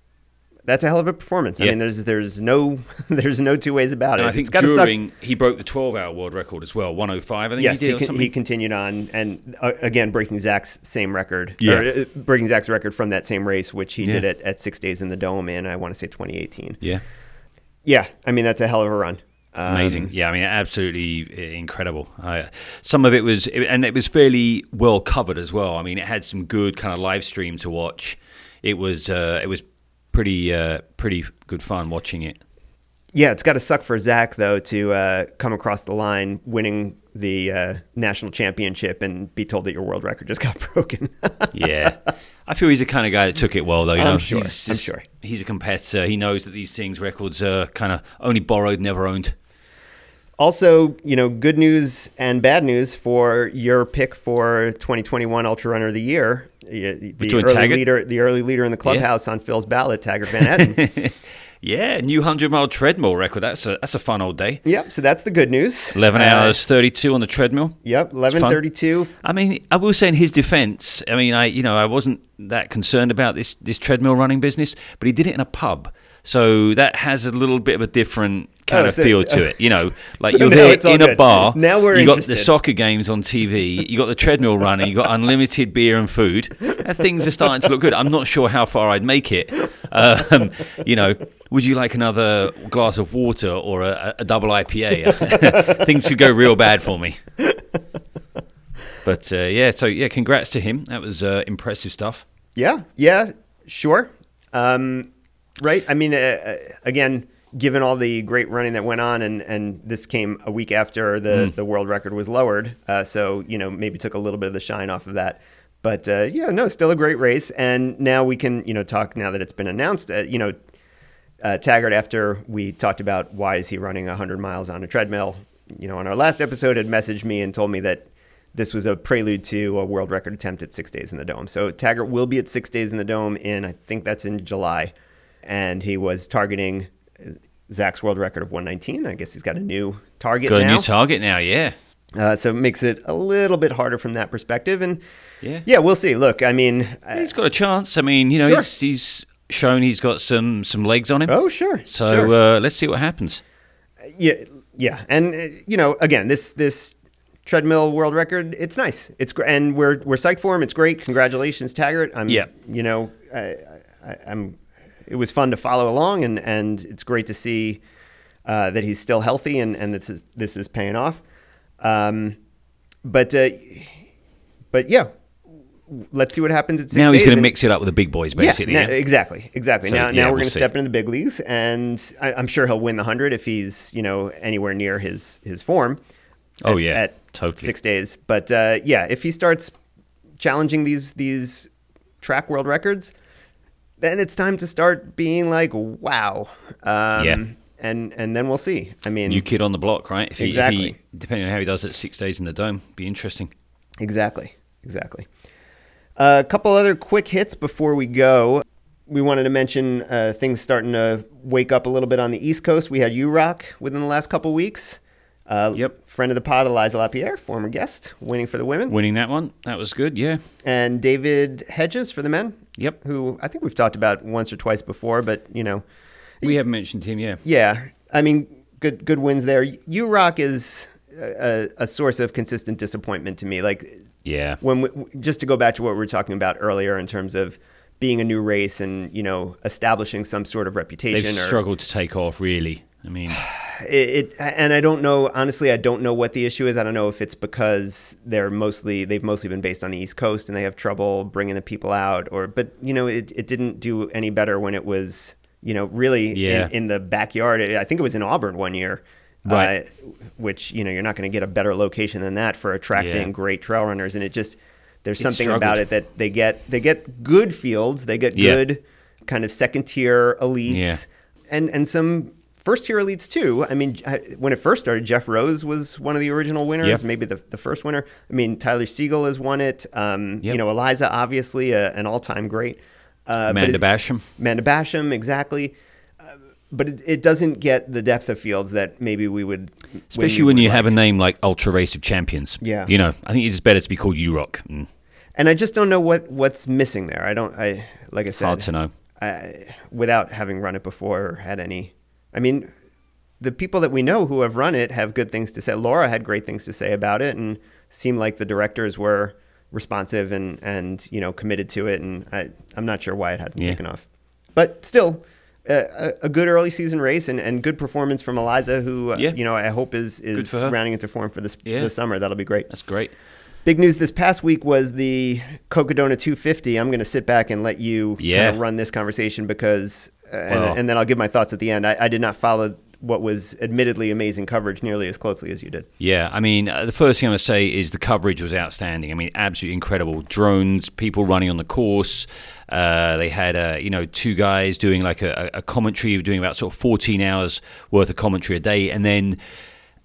that's a hell of a performance. I mean, there's there's no there's no two ways about And it. I think gotta suck. during, he broke the 12 hour world record as well, 105, I think Yes, he he, did or con- he continued on, and uh, again breaking Zach's same record. Yeah. or, uh, breaking Zach's record from that same race, which he Yeah. did it at six days in the dome in I want to say 2018. yeah. Yeah, I mean that's a hell of a run. Um, Amazing. yeah, I mean, absolutely uh, incredible. I, some of it was, and it was fairly well covered as well. I mean, it had some good kind of live stream to watch. It was, uh, it was pretty, uh, pretty good fun watching it. Yeah, it's got to suck for Zach though to uh, come across the line winning the uh, national championship and be told that your world record just got broken. Yeah, I feel he's the kind of guy that took it well, though. You I'm know, sure. He's I'm sure. he's a competitor. He knows that these things, records, are kind of only borrowed, never owned. Also, you know, good news and bad news for your pick for 2021 Ultra Runner of the Year. The Between early Taggart? leader, the early leader in the clubhouse on Phil's ballot, Taggart Van Etten. Yeah, new hundred mile treadmill record. That's a that's a fun old day. yep. So that's the good news. Eleven Uh, hours thirty two on the treadmill. Yep. 11:32. I mean, I will say in his defence, I mean, I you know I wasn't that concerned about this this treadmill running business, but he did it in a pub, so that has a little bit of a different kind Oh, of so- feel so- to it. You know, like so you're there in a good. bar. Now we're you got the soccer games on TV. You got the treadmill running. You got unlimited beer and food. And things are starting to look good. I'm not sure how far I'd make it. Um, you know, would you like another glass of water or a, a double IPA? things could go real bad for me. But uh, yeah, so yeah, congrats to him. That was uh, impressive stuff. Yeah, yeah, sure. Um, right. I mean, uh, uh, again, given all the great running that went on, and, and this came a week after the, the world record was lowered, uh, so you know maybe took a little bit of the shine off of that. But uh, yeah, no, still a great race, and now we can you know talk now that it's been announced. Uh, you know, uh, Taggart after we talked about why is he running 100 miles on a treadmill. You know, on our last episode, had messaged me and told me that this was a prelude to a world record attempt at six days in the dome. So Taggart will be at six days in the dome in I think that's in July, and he was targeting Zach's world record of 119. I guess he's got a new target Got now. a new target now, yeah. uh, so it makes it a little bit harder from that perspective. And Yeah. yeah, we'll see. Look, I mean, uh, He's got a chance. I mean, you know, Sure. he's, he's shown he's got some some legs on him. oh sure, so sure. uh, let's see what happens. Yeah, yeah, and uh, you know, again, this this treadmill world record. It's nice. It's gr- and we're we're psyched for him. It's great. Congratulations, Taggart. I'm Yeah. You know, I, I, I'm. It was fun to follow along, and and it's great to see uh, that he's still healthy, and and this is this is paying off. Um, but uh, but yeah, let's see what happens at six now he's going to mix it up with the big boys, basically. yeah, Yeah, exactly, exactly. So, now, yeah, now we're we'll going to step into the big leagues, and I, I'm sure he'll win the hundred if he's you know anywhere near his his form. Oh, yeah, at totally. six days. But uh, yeah, if he starts challenging these these track world records, then it's time to start being like, wow. Um, Yeah. And and then we'll see. I mean, New kid on the block, right? If he, if Exactly. he, depending on how he does it, six days in the dome, be interesting. Exactly. Exactly. a couple other quick hits before we go. We wanted to mention uh, things starting to wake up a little bit on the East Coast. We had UROC within the last couple weeks. Uh, Yep. Friend of the pod, Aliza Lapierre, former guest, winning for the women. Winning that one, that was good. Yeah. And David Hedges for the men. Yep. Who I think we've talked about once or twice before, but you know, We have mentioned him. Yeah. yeah, I mean, good good wins there. UROC is a, a source of consistent disappointment to me. Like Yeah. when we, just to go back to what we were talking about earlier in terms of being a new race and you know establishing some sort of reputation. They've or struggled to take off, really. I mean, it, it and I don't know honestly I don't know what the issue is I don't know if it's because they're mostly they've mostly been based on the East Coast and they have trouble bringing the people out or but you know it, it didn't do any better when it was you know really Yeah. in, in the backyard I think it was in Auburn one year Right. uh, which you know you're not going to get a better location than that for attracting Yeah. great trail runners and it just there's something about it that they get they get good fields they get Yeah. good kind of second tier elites and and some first tier elites too. I mean, when it first started, Geoff Roes was one of the original winners, Yeah. maybe the, the first winner. I mean, Tyler Siegel has won it. Um, You know, Aliza, obviously, uh, an all time great. Uh, Amanda it- Basham. Amanda Basham, exactly. Uh, but it, it doesn't get the depth of fields that maybe we would. Especially when you have a name like Ultra Race of Champions. Yeah. You know, I think it's better to be called UROC. Mm, And I just don't know what what's missing there. I don't. I like I said. Hard to know. I, without having run it before or had any. I mean, the people that we know who have run it have good things to say. Laura had great things to say about it, and seemed like the directors were responsive and and you know committed to it. And I I'm not sure why it hasn't Yeah. taken off, but still. A, a good early season race and, and good performance from Aliza, who uh, you know I hope is is rounding into form for this Yeah. this summer. That'll be great. That's great. Big news this past week was the Cocodona 250. I'm going to sit back and let you Yeah. kind of run this conversation because, uh, and, and then I'll give my thoughts at the end. I, I did not follow what was admittedly amazing coverage nearly as closely as you did. Yeah, I mean, uh, the first thing I'm going to say is the coverage was outstanding. I mean, absolutely incredible. Drones, people running on the course. Uh, they had, uh, you know, two guys doing like a, a commentary, doing about sort of 14 hours worth of commentary a day. And then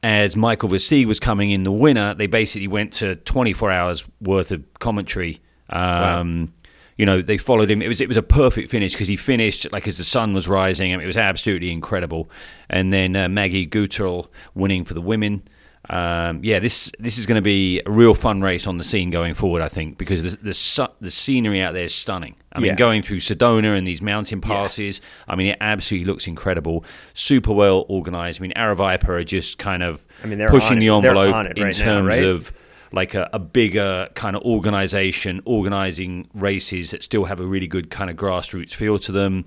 as Michael Versteeg was coming in the winner, they basically went to 24 hours worth of commentary. Um, You know, they followed him. It was it was a perfect finish because he finished like as the sun was rising. I mean, it was absolutely incredible. And then uh, Maggie Guterl winning for the women. Um, yeah, this this is going to be a real fun race on the scene going forward. I think because the the, su- the scenery out there is stunning. I mean, going through Sedona and these mountain passes. I mean, it absolutely looks incredible. Super well organized. I mean, Aravaipa are just kind of I mean, they're pushing on the envelope it in right now, terms right? of like a, a bigger kind of organization, organizing races that still have a really good kind of grassroots feel to them.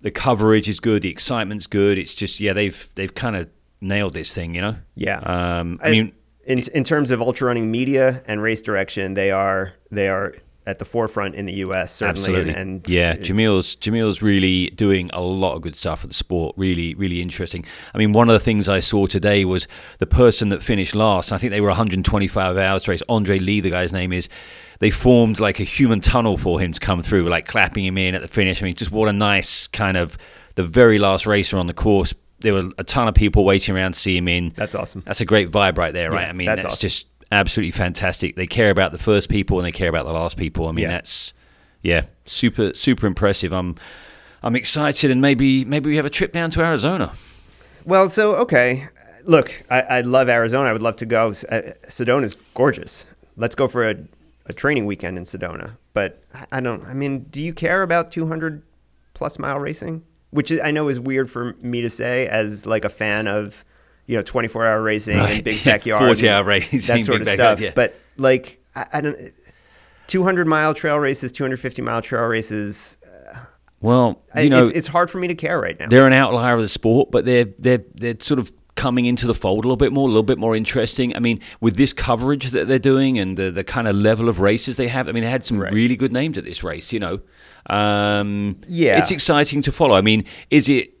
The coverage is good, the excitement's good. It's just yeah, they've they've kind of nailed this thing, you know. Yeah. Um, I mean, in in terms of ultra running media and race direction, they are they are at the forefront in the U.S. certainly. Absolutely. And, and yeah, Jamil's Jamil's really doing a lot of good stuff for the sport. Really, really interesting. I mean, one of the things I saw today was the person that finished last. I think they were 125 hours race. Andre Lee, the guy's name is. They formed like a human tunnel for him to come through, like clapping him in at the finish. I mean, just what a nice kind of the very last racer on the course. There were a ton of people waiting around to see him in. That's awesome. That's a great vibe right there, right? Yeah, I mean, that's that's, awesome. just absolutely fantastic. They care about the first people and they care about the last people. I mean, Yeah. that's yeah, super super impressive. I'm I'm excited, and maybe maybe we have a trip down to Arizona. Well, so okay, look, I, I love Arizona. I would love to go. Uh, Sedona's gorgeous. Let's go for a, a training weekend in Sedona. But I- I don't. I mean, do you care about 200 plus mile racing? Which I know is weird for me to say as like a fan of you know 24 hour racing Right. and big backyard, 40 hour racing, that sort of backyard, stuff. yeah. But like I, I don't. 200 mile trail races, 250 mile trail races. Well, I- you know, it's, it's hard for me to care right now. they're an outlier of the sport, but they're they're they're sort of coming into the fold a little bit more, a little bit more interesting. I mean, with this coverage that they're doing and the the kind of level of races they have, I mean, they had some Right. really good names at this race. You know, um, Yeah. it's exciting to follow. I mean, is it?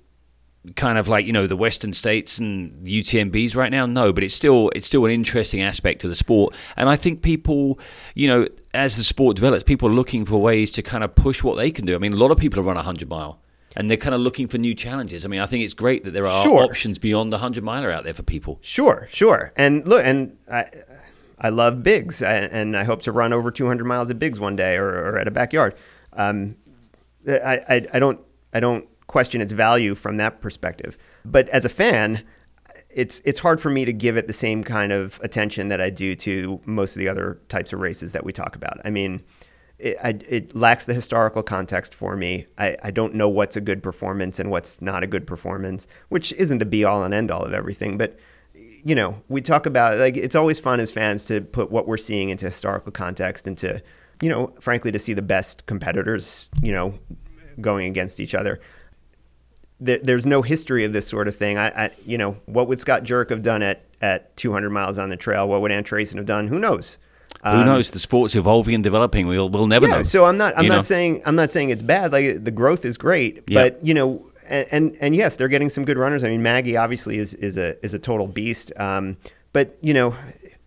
Kind of like you know the western states and UTMBs right now no but it's still it's still an interesting aspect of the sport and I think people you know as the sport develops people are looking for ways to kind of push what they can do I mean a lot of people have run a 100 mile and they're kind of looking for new challenges I mean I think it's great that there are Sure. options beyond the 100 miler out there for people Sure, sure. And look, and I, I love bigs, and and I hope to run over 200 miles at bigs one day, or, or at a backyard. Um, I, I, I don't, I don't question its value from that perspective. But as a fan, it's it's hard for me to give it the same kind of attention that I do to most of the other types of races that we talk about. I mean, it, I, it lacks the historical context for me. I, I don't know what's a good performance and what's not a good performance, which isn't the be all and end all of everything. But you know, we talk about like it's always fun as fans to put what we're seeing into historical context and to, you know, frankly, to see the best competitors, you know, going against each other. There, there's no history of this sort of thing. I, I, you know, what would Scott Jurek have done at, at 200 miles on the trail? What would Ann Trason have done? Who knows? who knows the sport's evolving and developing we'll we'll never Um, Yeah, know so I'm not I'm not know? saying I'm not saying it's bad. Like the growth is great, Yeah. but you know, and, and and yes, they're getting some good runners. I mean, Maggie obviously is is a is a total beast. Um, but you know,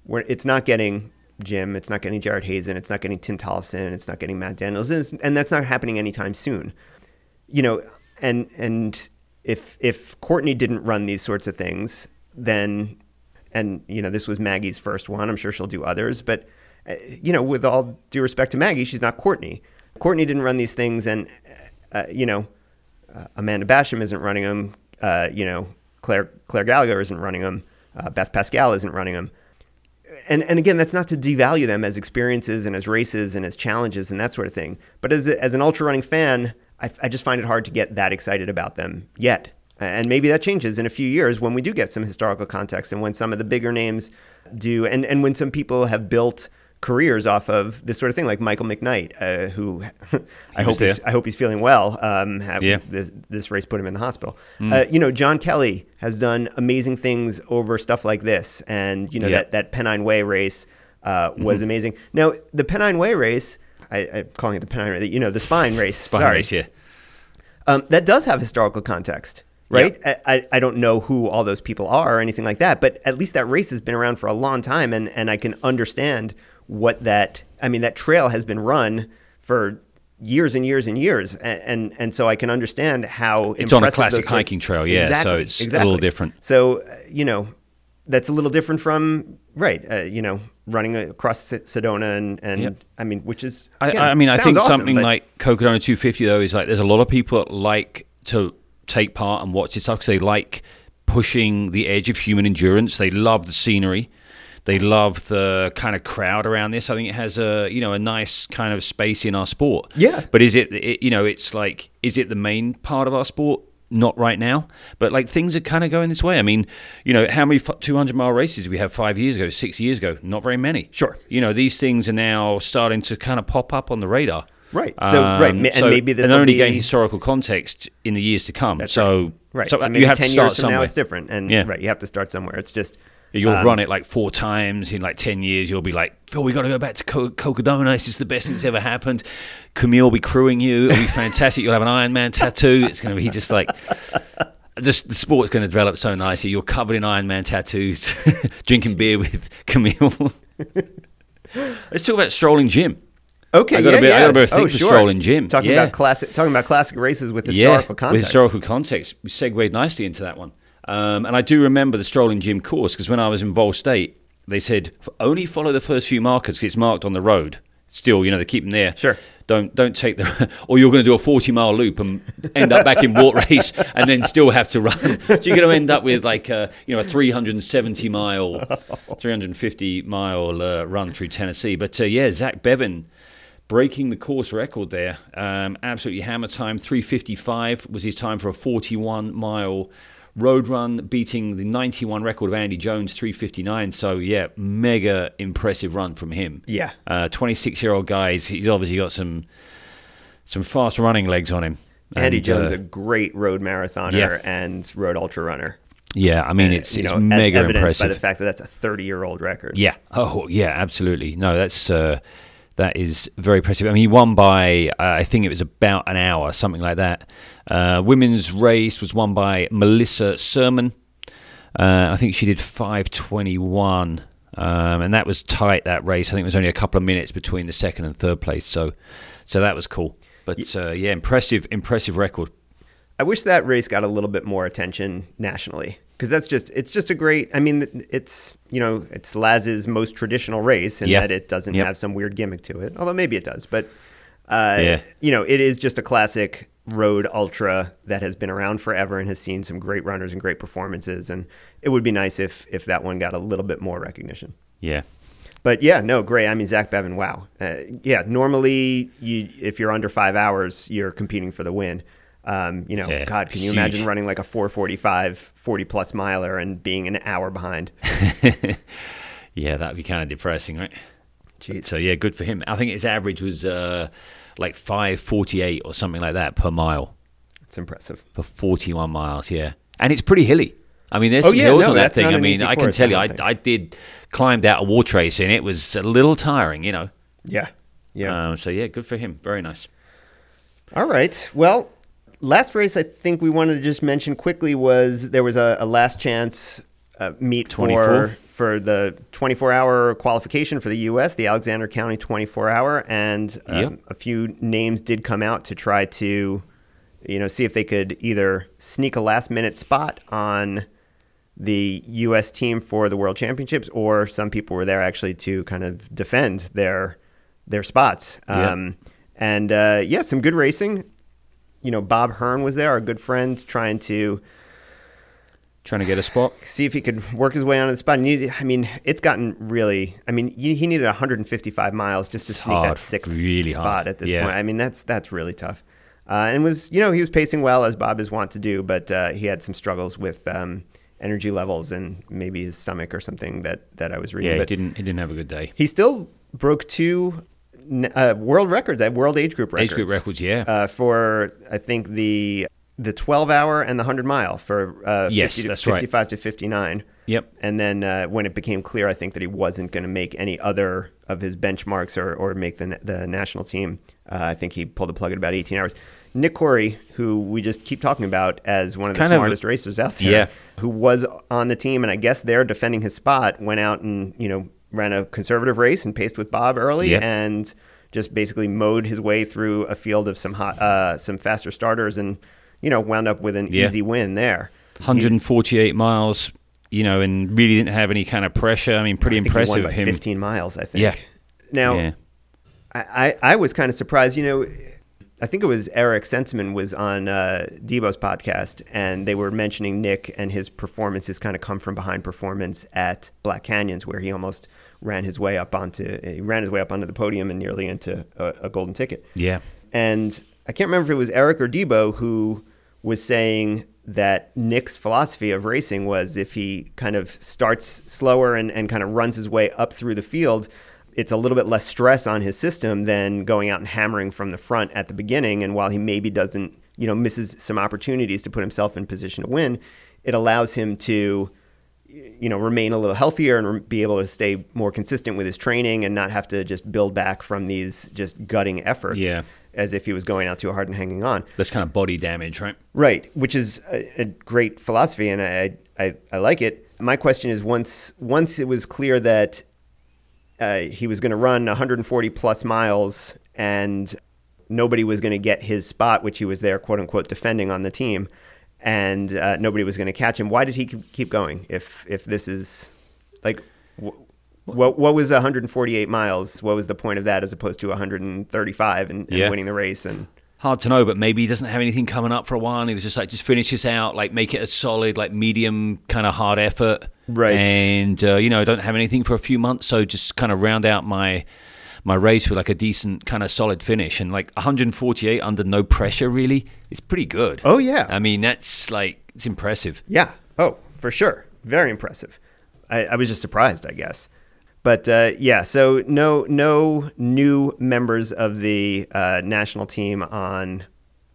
we're, it's not getting Jim. It's not getting Jared Hazen. It's not getting Tim Tollefson. It's not getting Matt Daniels, and, it's, and that's not happening anytime soon. You know, and and if if Courtney didn't run these sorts of things, then and you know this was Maggie's first one. I'm sure she'll do others, but uh, you know, with all due respect to Maggie, she's not Courtney. Courtney didn't run these things, and uh, you know, uh, Amanda Basham isn't running them. Uh, you know, Claire Claire Gallagher isn't running them. Uh, Beth Pascall isn't running them. And and again, that's not to devalue them as experiences and as races and as challenges and that sort of thing. But as a, as an ultra running fan, I, I just find it hard to get that excited about them yet. And maybe that changes in a few years when we do get some historical context and when some of the bigger names do, and, and when some people have built careers off of this sort of thing, like Michael McKnight, uh, who I hope he's. I hope he's feeling well. Um, have, Yeah. this, this race put him in the hospital. Uh, you know, John Kelly has done amazing things over stuff like this, and you know Yeah. that that Pennine Way race uh, was amazing. Now the Pennine Way race, I, I'm calling it the Pennine, Way, you know, the Spine race. Spine sorry, race, yeah um, that does have historical context, right? I, I, I don't know who all those people are or anything like that, but at least that race has been around for a long time, and, and I can understand what that. I mean, that trail has been run for years and years and years, and and, and so I can understand how It's on a classic hiking trail, yeah, so it's Exactly, a little different. So uh, you know, that's a little different from right. Uh, you know, running across Sedona and and Yep. I mean, which is I, again, I mean, I think awesome, something but- like Cocodona 250 though is like there's a lot of people that like to take part and watch this stuff because they like pushing the edge of human endurance. They love the scenery. They love the kind of crowd around this. I think it has a you know a nice kind of space in our sport. Yeah. But is it, it you know it's like is it the main part of our sport? Not right now, but like things are kind of going this way. I mean, you know, how many 200 mile races we have five years ago, six years ago? Not very many. Sure. You know, these things are now starting to kind of pop up on the radar. Right. So, right, ma- and so- maybe this and only be- gain historical context in the years to come. so, Right. so, So, you maybe have ten to start years from somewhere. now it's different, and Yeah. right, you have to start somewhere. It's just You'll um, run it like four times in like ten years. You'll be like, "Phil, we got to go back to Co- Cocodona. This is the best thing that's ever happened." Camille will be crewing you. It'll be fantastic. You'll have an Iron Man tattoo. It's going to be just like. Just the sport's going to develop so nicely. You're covered in Iron Man tattoos, drinking beer with Camille. Let's talk about strolling Jim. Okay, I got a yeah, I yeah. got a bit of oh, for sure. strolling Jim. Talking Yeah. about classic, talking about classic races with historical yeah, context. With historical context, we segued nicely into that one. Um, and I do remember the strolling Jim course because when I was in Vol State, they said only follow the first few markers because it's marked on the road. Still, you know, they keep them there. Sure. Don't don't take the or you're going to do a 40 mile loop and end up back in Wart Race and then still have to run. So you're going to end up with like a you know a 370 mile, 350 mile uh, run through Tennessee. But uh, yeah, Zach Bevan breaking the course record there. Um, absolutely hammer time. 355 was his time for a 41 mile road run, beating the 91 record of Andy Jones, 359. So, yeah, mega impressive run from him. Yeah. 26 year old guy. He's, obviously got some some fast running legs on him. Andy And, Jones, uh, a great road marathoner Yeah. and road ultra runner. yeah, I mean, And, it's, you it's know, mega as evidenced by the fact that that's a 30 year old record. Yeah. Oh, yeah. Absolutely. No, that's uh, that is very impressive. I mean, he won by uh, I think it was about an hour, something like that. Uh, women's race was won by Melissa Sermon. Uh, I think she did five twenty one, um, and that was tight. That race. I think it was only a couple of minutes between the second and third place. So, so that was cool. But uh, yeah, impressive, impressive record. I wish that race got a little bit more attention nationally because that's just it's just a great. I mean, it's you know it's Laz's most traditional race in Yeah. that it doesn't Yep. have some weird gimmick to it. Although maybe it does, but uh, Yeah. you know it is just a classic road ultra that has been around forever and has seen some great runners and great performances. And it would be nice if if that one got a little bit more recognition. Yeah. But yeah, no, great. I mean, Zach Bevan, wow. Uh, yeah, normally you if you're under five hours, you're competing for the win. Um, you know, Yeah, God, can you huge. imagine running like a 445, 40 plus miler and being an hour behind? Yeah, that'd be kind of depressing, right? Jeez. So yeah, good for him. I think his average was uh, like five forty eight or something like that per mile It's impressive. for forty one miles. Yeah, and it's pretty hilly. I mean, there's Oh, some yeah, hills no, on that thing. I mean, I can course, tell you, I. I did climbed out a Wartrace and it was a little tiring, you know. Yeah. Yeah. Um, so yeah, good for him. Very nice. All right. Well, last race I think we wanted to just mention quickly was there was a, a last chance uh, meet 24. for for the 24 hour qualification for the U.S. the Alexander County 24 hour, and um, Yep. a few names did come out to try to, you know, see if they could either sneak a last minute spot on the U.S. team for the World Championships, or some people were there actually to kind of defend their their spots. Um, and uh, yeah, some good racing. You know, Bob Hearn was there, our good friend, trying to Trying to get a spot. see if he could work his way onto the spot. And he, I mean, it's gotten really. I mean, he needed 155 miles just to It's sneak hard, that sixth really spot hard. at this Yeah. point. I mean, that's that's really tough. Uh, and was you know he was pacing well as Bob is wont to do, but uh, he had some struggles with um, energy levels and maybe his stomach or something that that I was reading. Yeah, he but didn't. He didn't have a good day. he still broke two uh, world records at world age group records. Age group records, yeah. Uh, for I think the the 12 hour and the 100 mile for uh, Yes, 50 to- that's right. 55 to 59. Yep. And then uh, when it became clear, I think that he wasn't going to make any other of his benchmarks or, or make the, the national team, uh, I think he pulled the plug at about 18 hours. Nick Coury, who we just keep talking about as one of the Kind of- smartest racers out there, Yeah. who was on the team, and I guess they're defending his spot, went out and you know ran a conservative race and paced with Bob early, Yeah. and just basically mowed his way through a field of some hot, uh, some faster starters, and you know wound up with an Yeah. easy win there. 148 miles, you know, and really didn't have any kind of pressure. I mean, pretty I think he won impressive him. 15 miles, I think. Yeah. Now, Yeah. I, I, I was kind of surprised. You know, I think it was Eric Senseman was on uh, Debo's podcast, and they were mentioning Nick and his performance, his kind of come from behind performance at Black Canyons, where he almost ran his way up onto he ran his way up onto the podium and nearly into a, a golden ticket. Yeah. And I can't remember if it was Eric or Debo who was saying that Nick's philosophy of racing was if he kind of starts slower and, and kind of runs his way up through the field, it's a little bit less stress on his system than going out and hammering from the front at the beginning. And while he maybe doesn't, you know, misses some opportunities to put himself in position to win, it allows him to you know remain a little healthier and be able to stay more consistent with his training and not have to just build back from these just gutting efforts Yeah. as if he was going out too hard and hanging on That's kind of body damage, right? right which is a, a great philosophy and I, I i like it my question is once once it was clear that uh, he was going to run 140 plus miles and nobody was going to get his spot, which he was there, quote unquote, defending on the team, and uh, nobody was going to catch him. Why did he keep- going? If if this is like, wh- what what was 148 miles? What was the point of that as opposed to 135 and, and Yeah. winning the race? And Hard to know, but maybe he doesn't have anything coming up for a while. And he was just like, just finish this out, like make it a solid, like medium kind of hard effort. Right. And, uh, you know, I don't have anything for a few months. So just kind of round out my my race with like a decent kind of solid finish and like 148 under no pressure. Really, it's pretty good. Oh, yeah. I mean that's like it's impressive. Yeah. Oh, for sure. Very impressive. I, I was just surprised, I guess. But uh, yeah, so no no new members of the uh, national team on,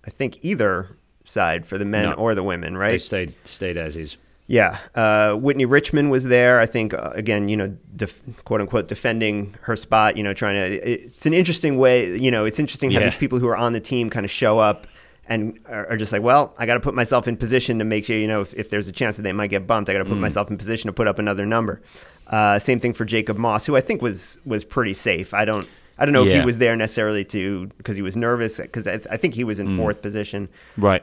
I think either side for the men No. or the women, right They stayed stayed as is. Yeah, uh, Whitney Richmond was there. I think uh, again, you know, def- quote unquote, defending her spot. You know, trying to. it- It's an interesting way. You know, it's interesting how Yeah. these people who are on the team kind of show up and are, are just like, well, I got to put myself in position to make sure. You know, if, if there's a chance that they might get bumped, I got to put Mm. myself in position to put up another number. Uh, same thing for Jacob Moss, who I think was was pretty safe. I don't. I don't know if he was there necessarily to because he was nervous because I, I think he was in Mm. fourth position Right.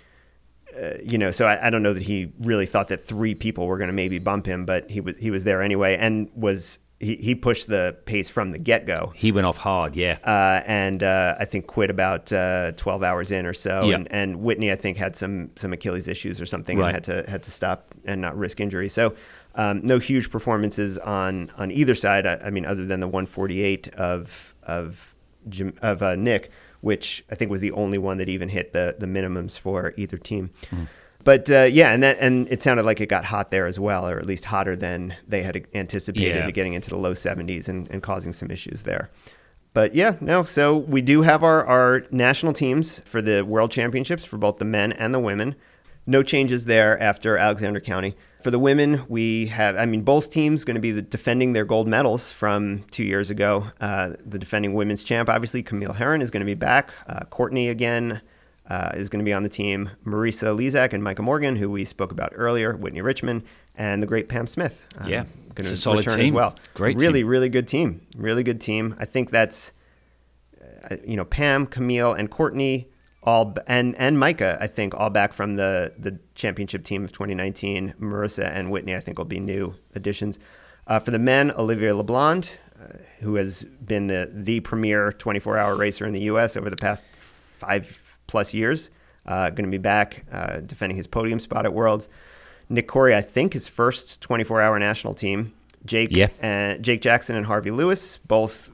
You know, so I, I don't know that he really thought that three people were going to maybe bump him, but he was he was there anyway, and was he, he pushed the pace from the get go, He went off hard. Yeah. uh, and uh, I think quit about uh, twelve hours in or so, Yeah. and, and Whitney I think had some some Achilles issues or something, Right. and had to had to stop and not risk injury. So. Um, no huge performances on on either side. I, I mean, other than the 148 of of Jim, of uh, Nick, which I think was the only one that even hit the the minimums for either team. But uh, yeah, and that and it sounded like it got hot there as well, or at least hotter than they had anticipated, Yeah. getting into the low 70s and, and causing some issues there. But yeah, no. So we do have our, our national teams for the World Championships for both the men and the women. No changes there after Alexander County. For the women, we have, I mean, both teams going to be the, defending their gold medals from two years ago. Uh, the defending women's champ, obviously, Camille Herron is going to be back. Uh, Courtney again uh, is going to be on the team. Marisa Lizak and Micah Morgan, who we spoke about earlier, Whitney Richmond, and the great Pam Smith. uh, Yeah, going to return as well. Great really, team. really good team. Really good team. I think that's uh, you know Pam, Camille, and Courtney all and and Micah. I think all back from the the championship team of 2019. Marissa and Whitney, I think, will be new additions. Uh, for the men, Olivier LeBlond, uh, who has been the the premier 24 hour racer in the U.S. over the past five plus years, uh, going to be back uh, defending his podium spot at Worlds. Nick Coury, I think, his first 24 hour national team. Jake Yeah. and Jake Jackson and Harvey Lewis, both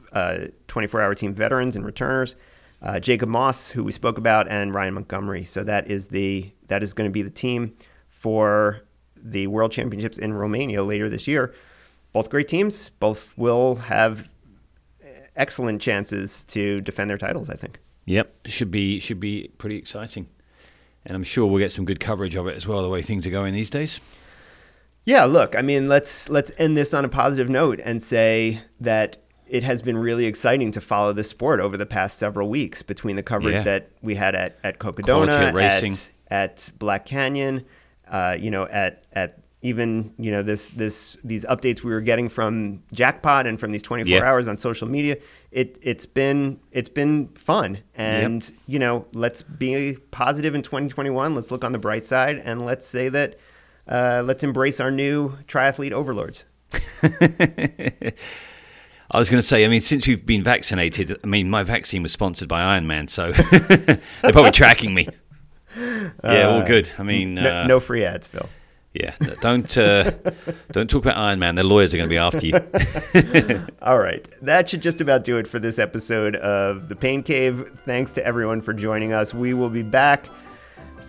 24 hour team veterans and returners. Uh, Jacob Moss, who we spoke about, and Ryan Montgomery. So that is the that is going to be the team for the World Championships in Romania later this year. Both great teams. Both will have excellent chances to defend their titles. I think. Yep, should be should be pretty exciting, and I'm sure we'll get some good coverage of it as well. The way things are going these days. Yeah, look, I mean, let's let's end this on a positive note and say that it has been really exciting to follow this sport over the past several weeks between the coverage Yeah. that we had at at Cocodona, racing. at, at Black Canyon, uh, you know, at at even you know this this these updates we were getting from Jackpot and from these 24 Yeah. hours on social media. It it's been it's been fun and you know let's be positive in 2021. Let's look on the bright side and let's say that uh, let's embrace our new triathlete overlords. I was going to say, I mean, since we've been vaccinated, I mean, my vaccine was sponsored by Ironman, so they're probably tracking me. Yeah, all good. I mean, No, uh, no free ads, Phil. yeah, don't uh, don't talk about Ironman. Their lawyers are going to be after you. All right. That should just about do it for this episode of The Pain Cave. Thanks to everyone for joining us. We will be back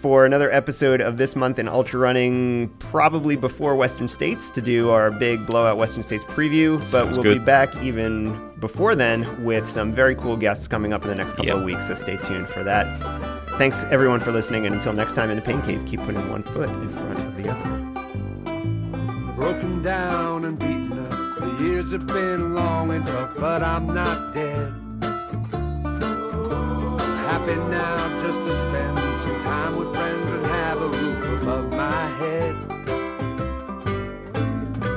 for another episode of This Month in Ultra Running, probably before Western States, to do our big blowout Western States preview. but Sounds we'll be back even before then with some very cool guests coming up in the next couple Yep. of weeks. So stay tuned for that. Thanks, everyone, for listening. And until next time in The Pain Cave, keep putting one foot in front of the other. broken down and beaten up. The years have been long and tough, but I'm not dead. Happy now just to spend some time with friends and have a roof above my head.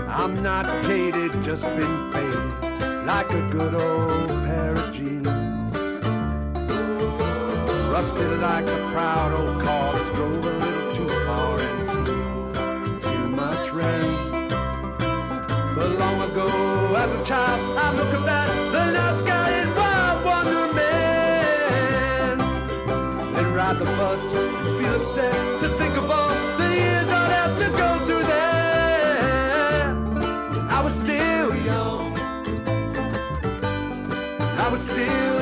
I'm not jaded, just been faded like a good old pair of jeans. Rusted like a proud old car that's drove a little too far and seen too much rain. But long ago, as a child, I look at the ride the bus feel upset to think of all the years I'd have to go through there. I was still young. I was still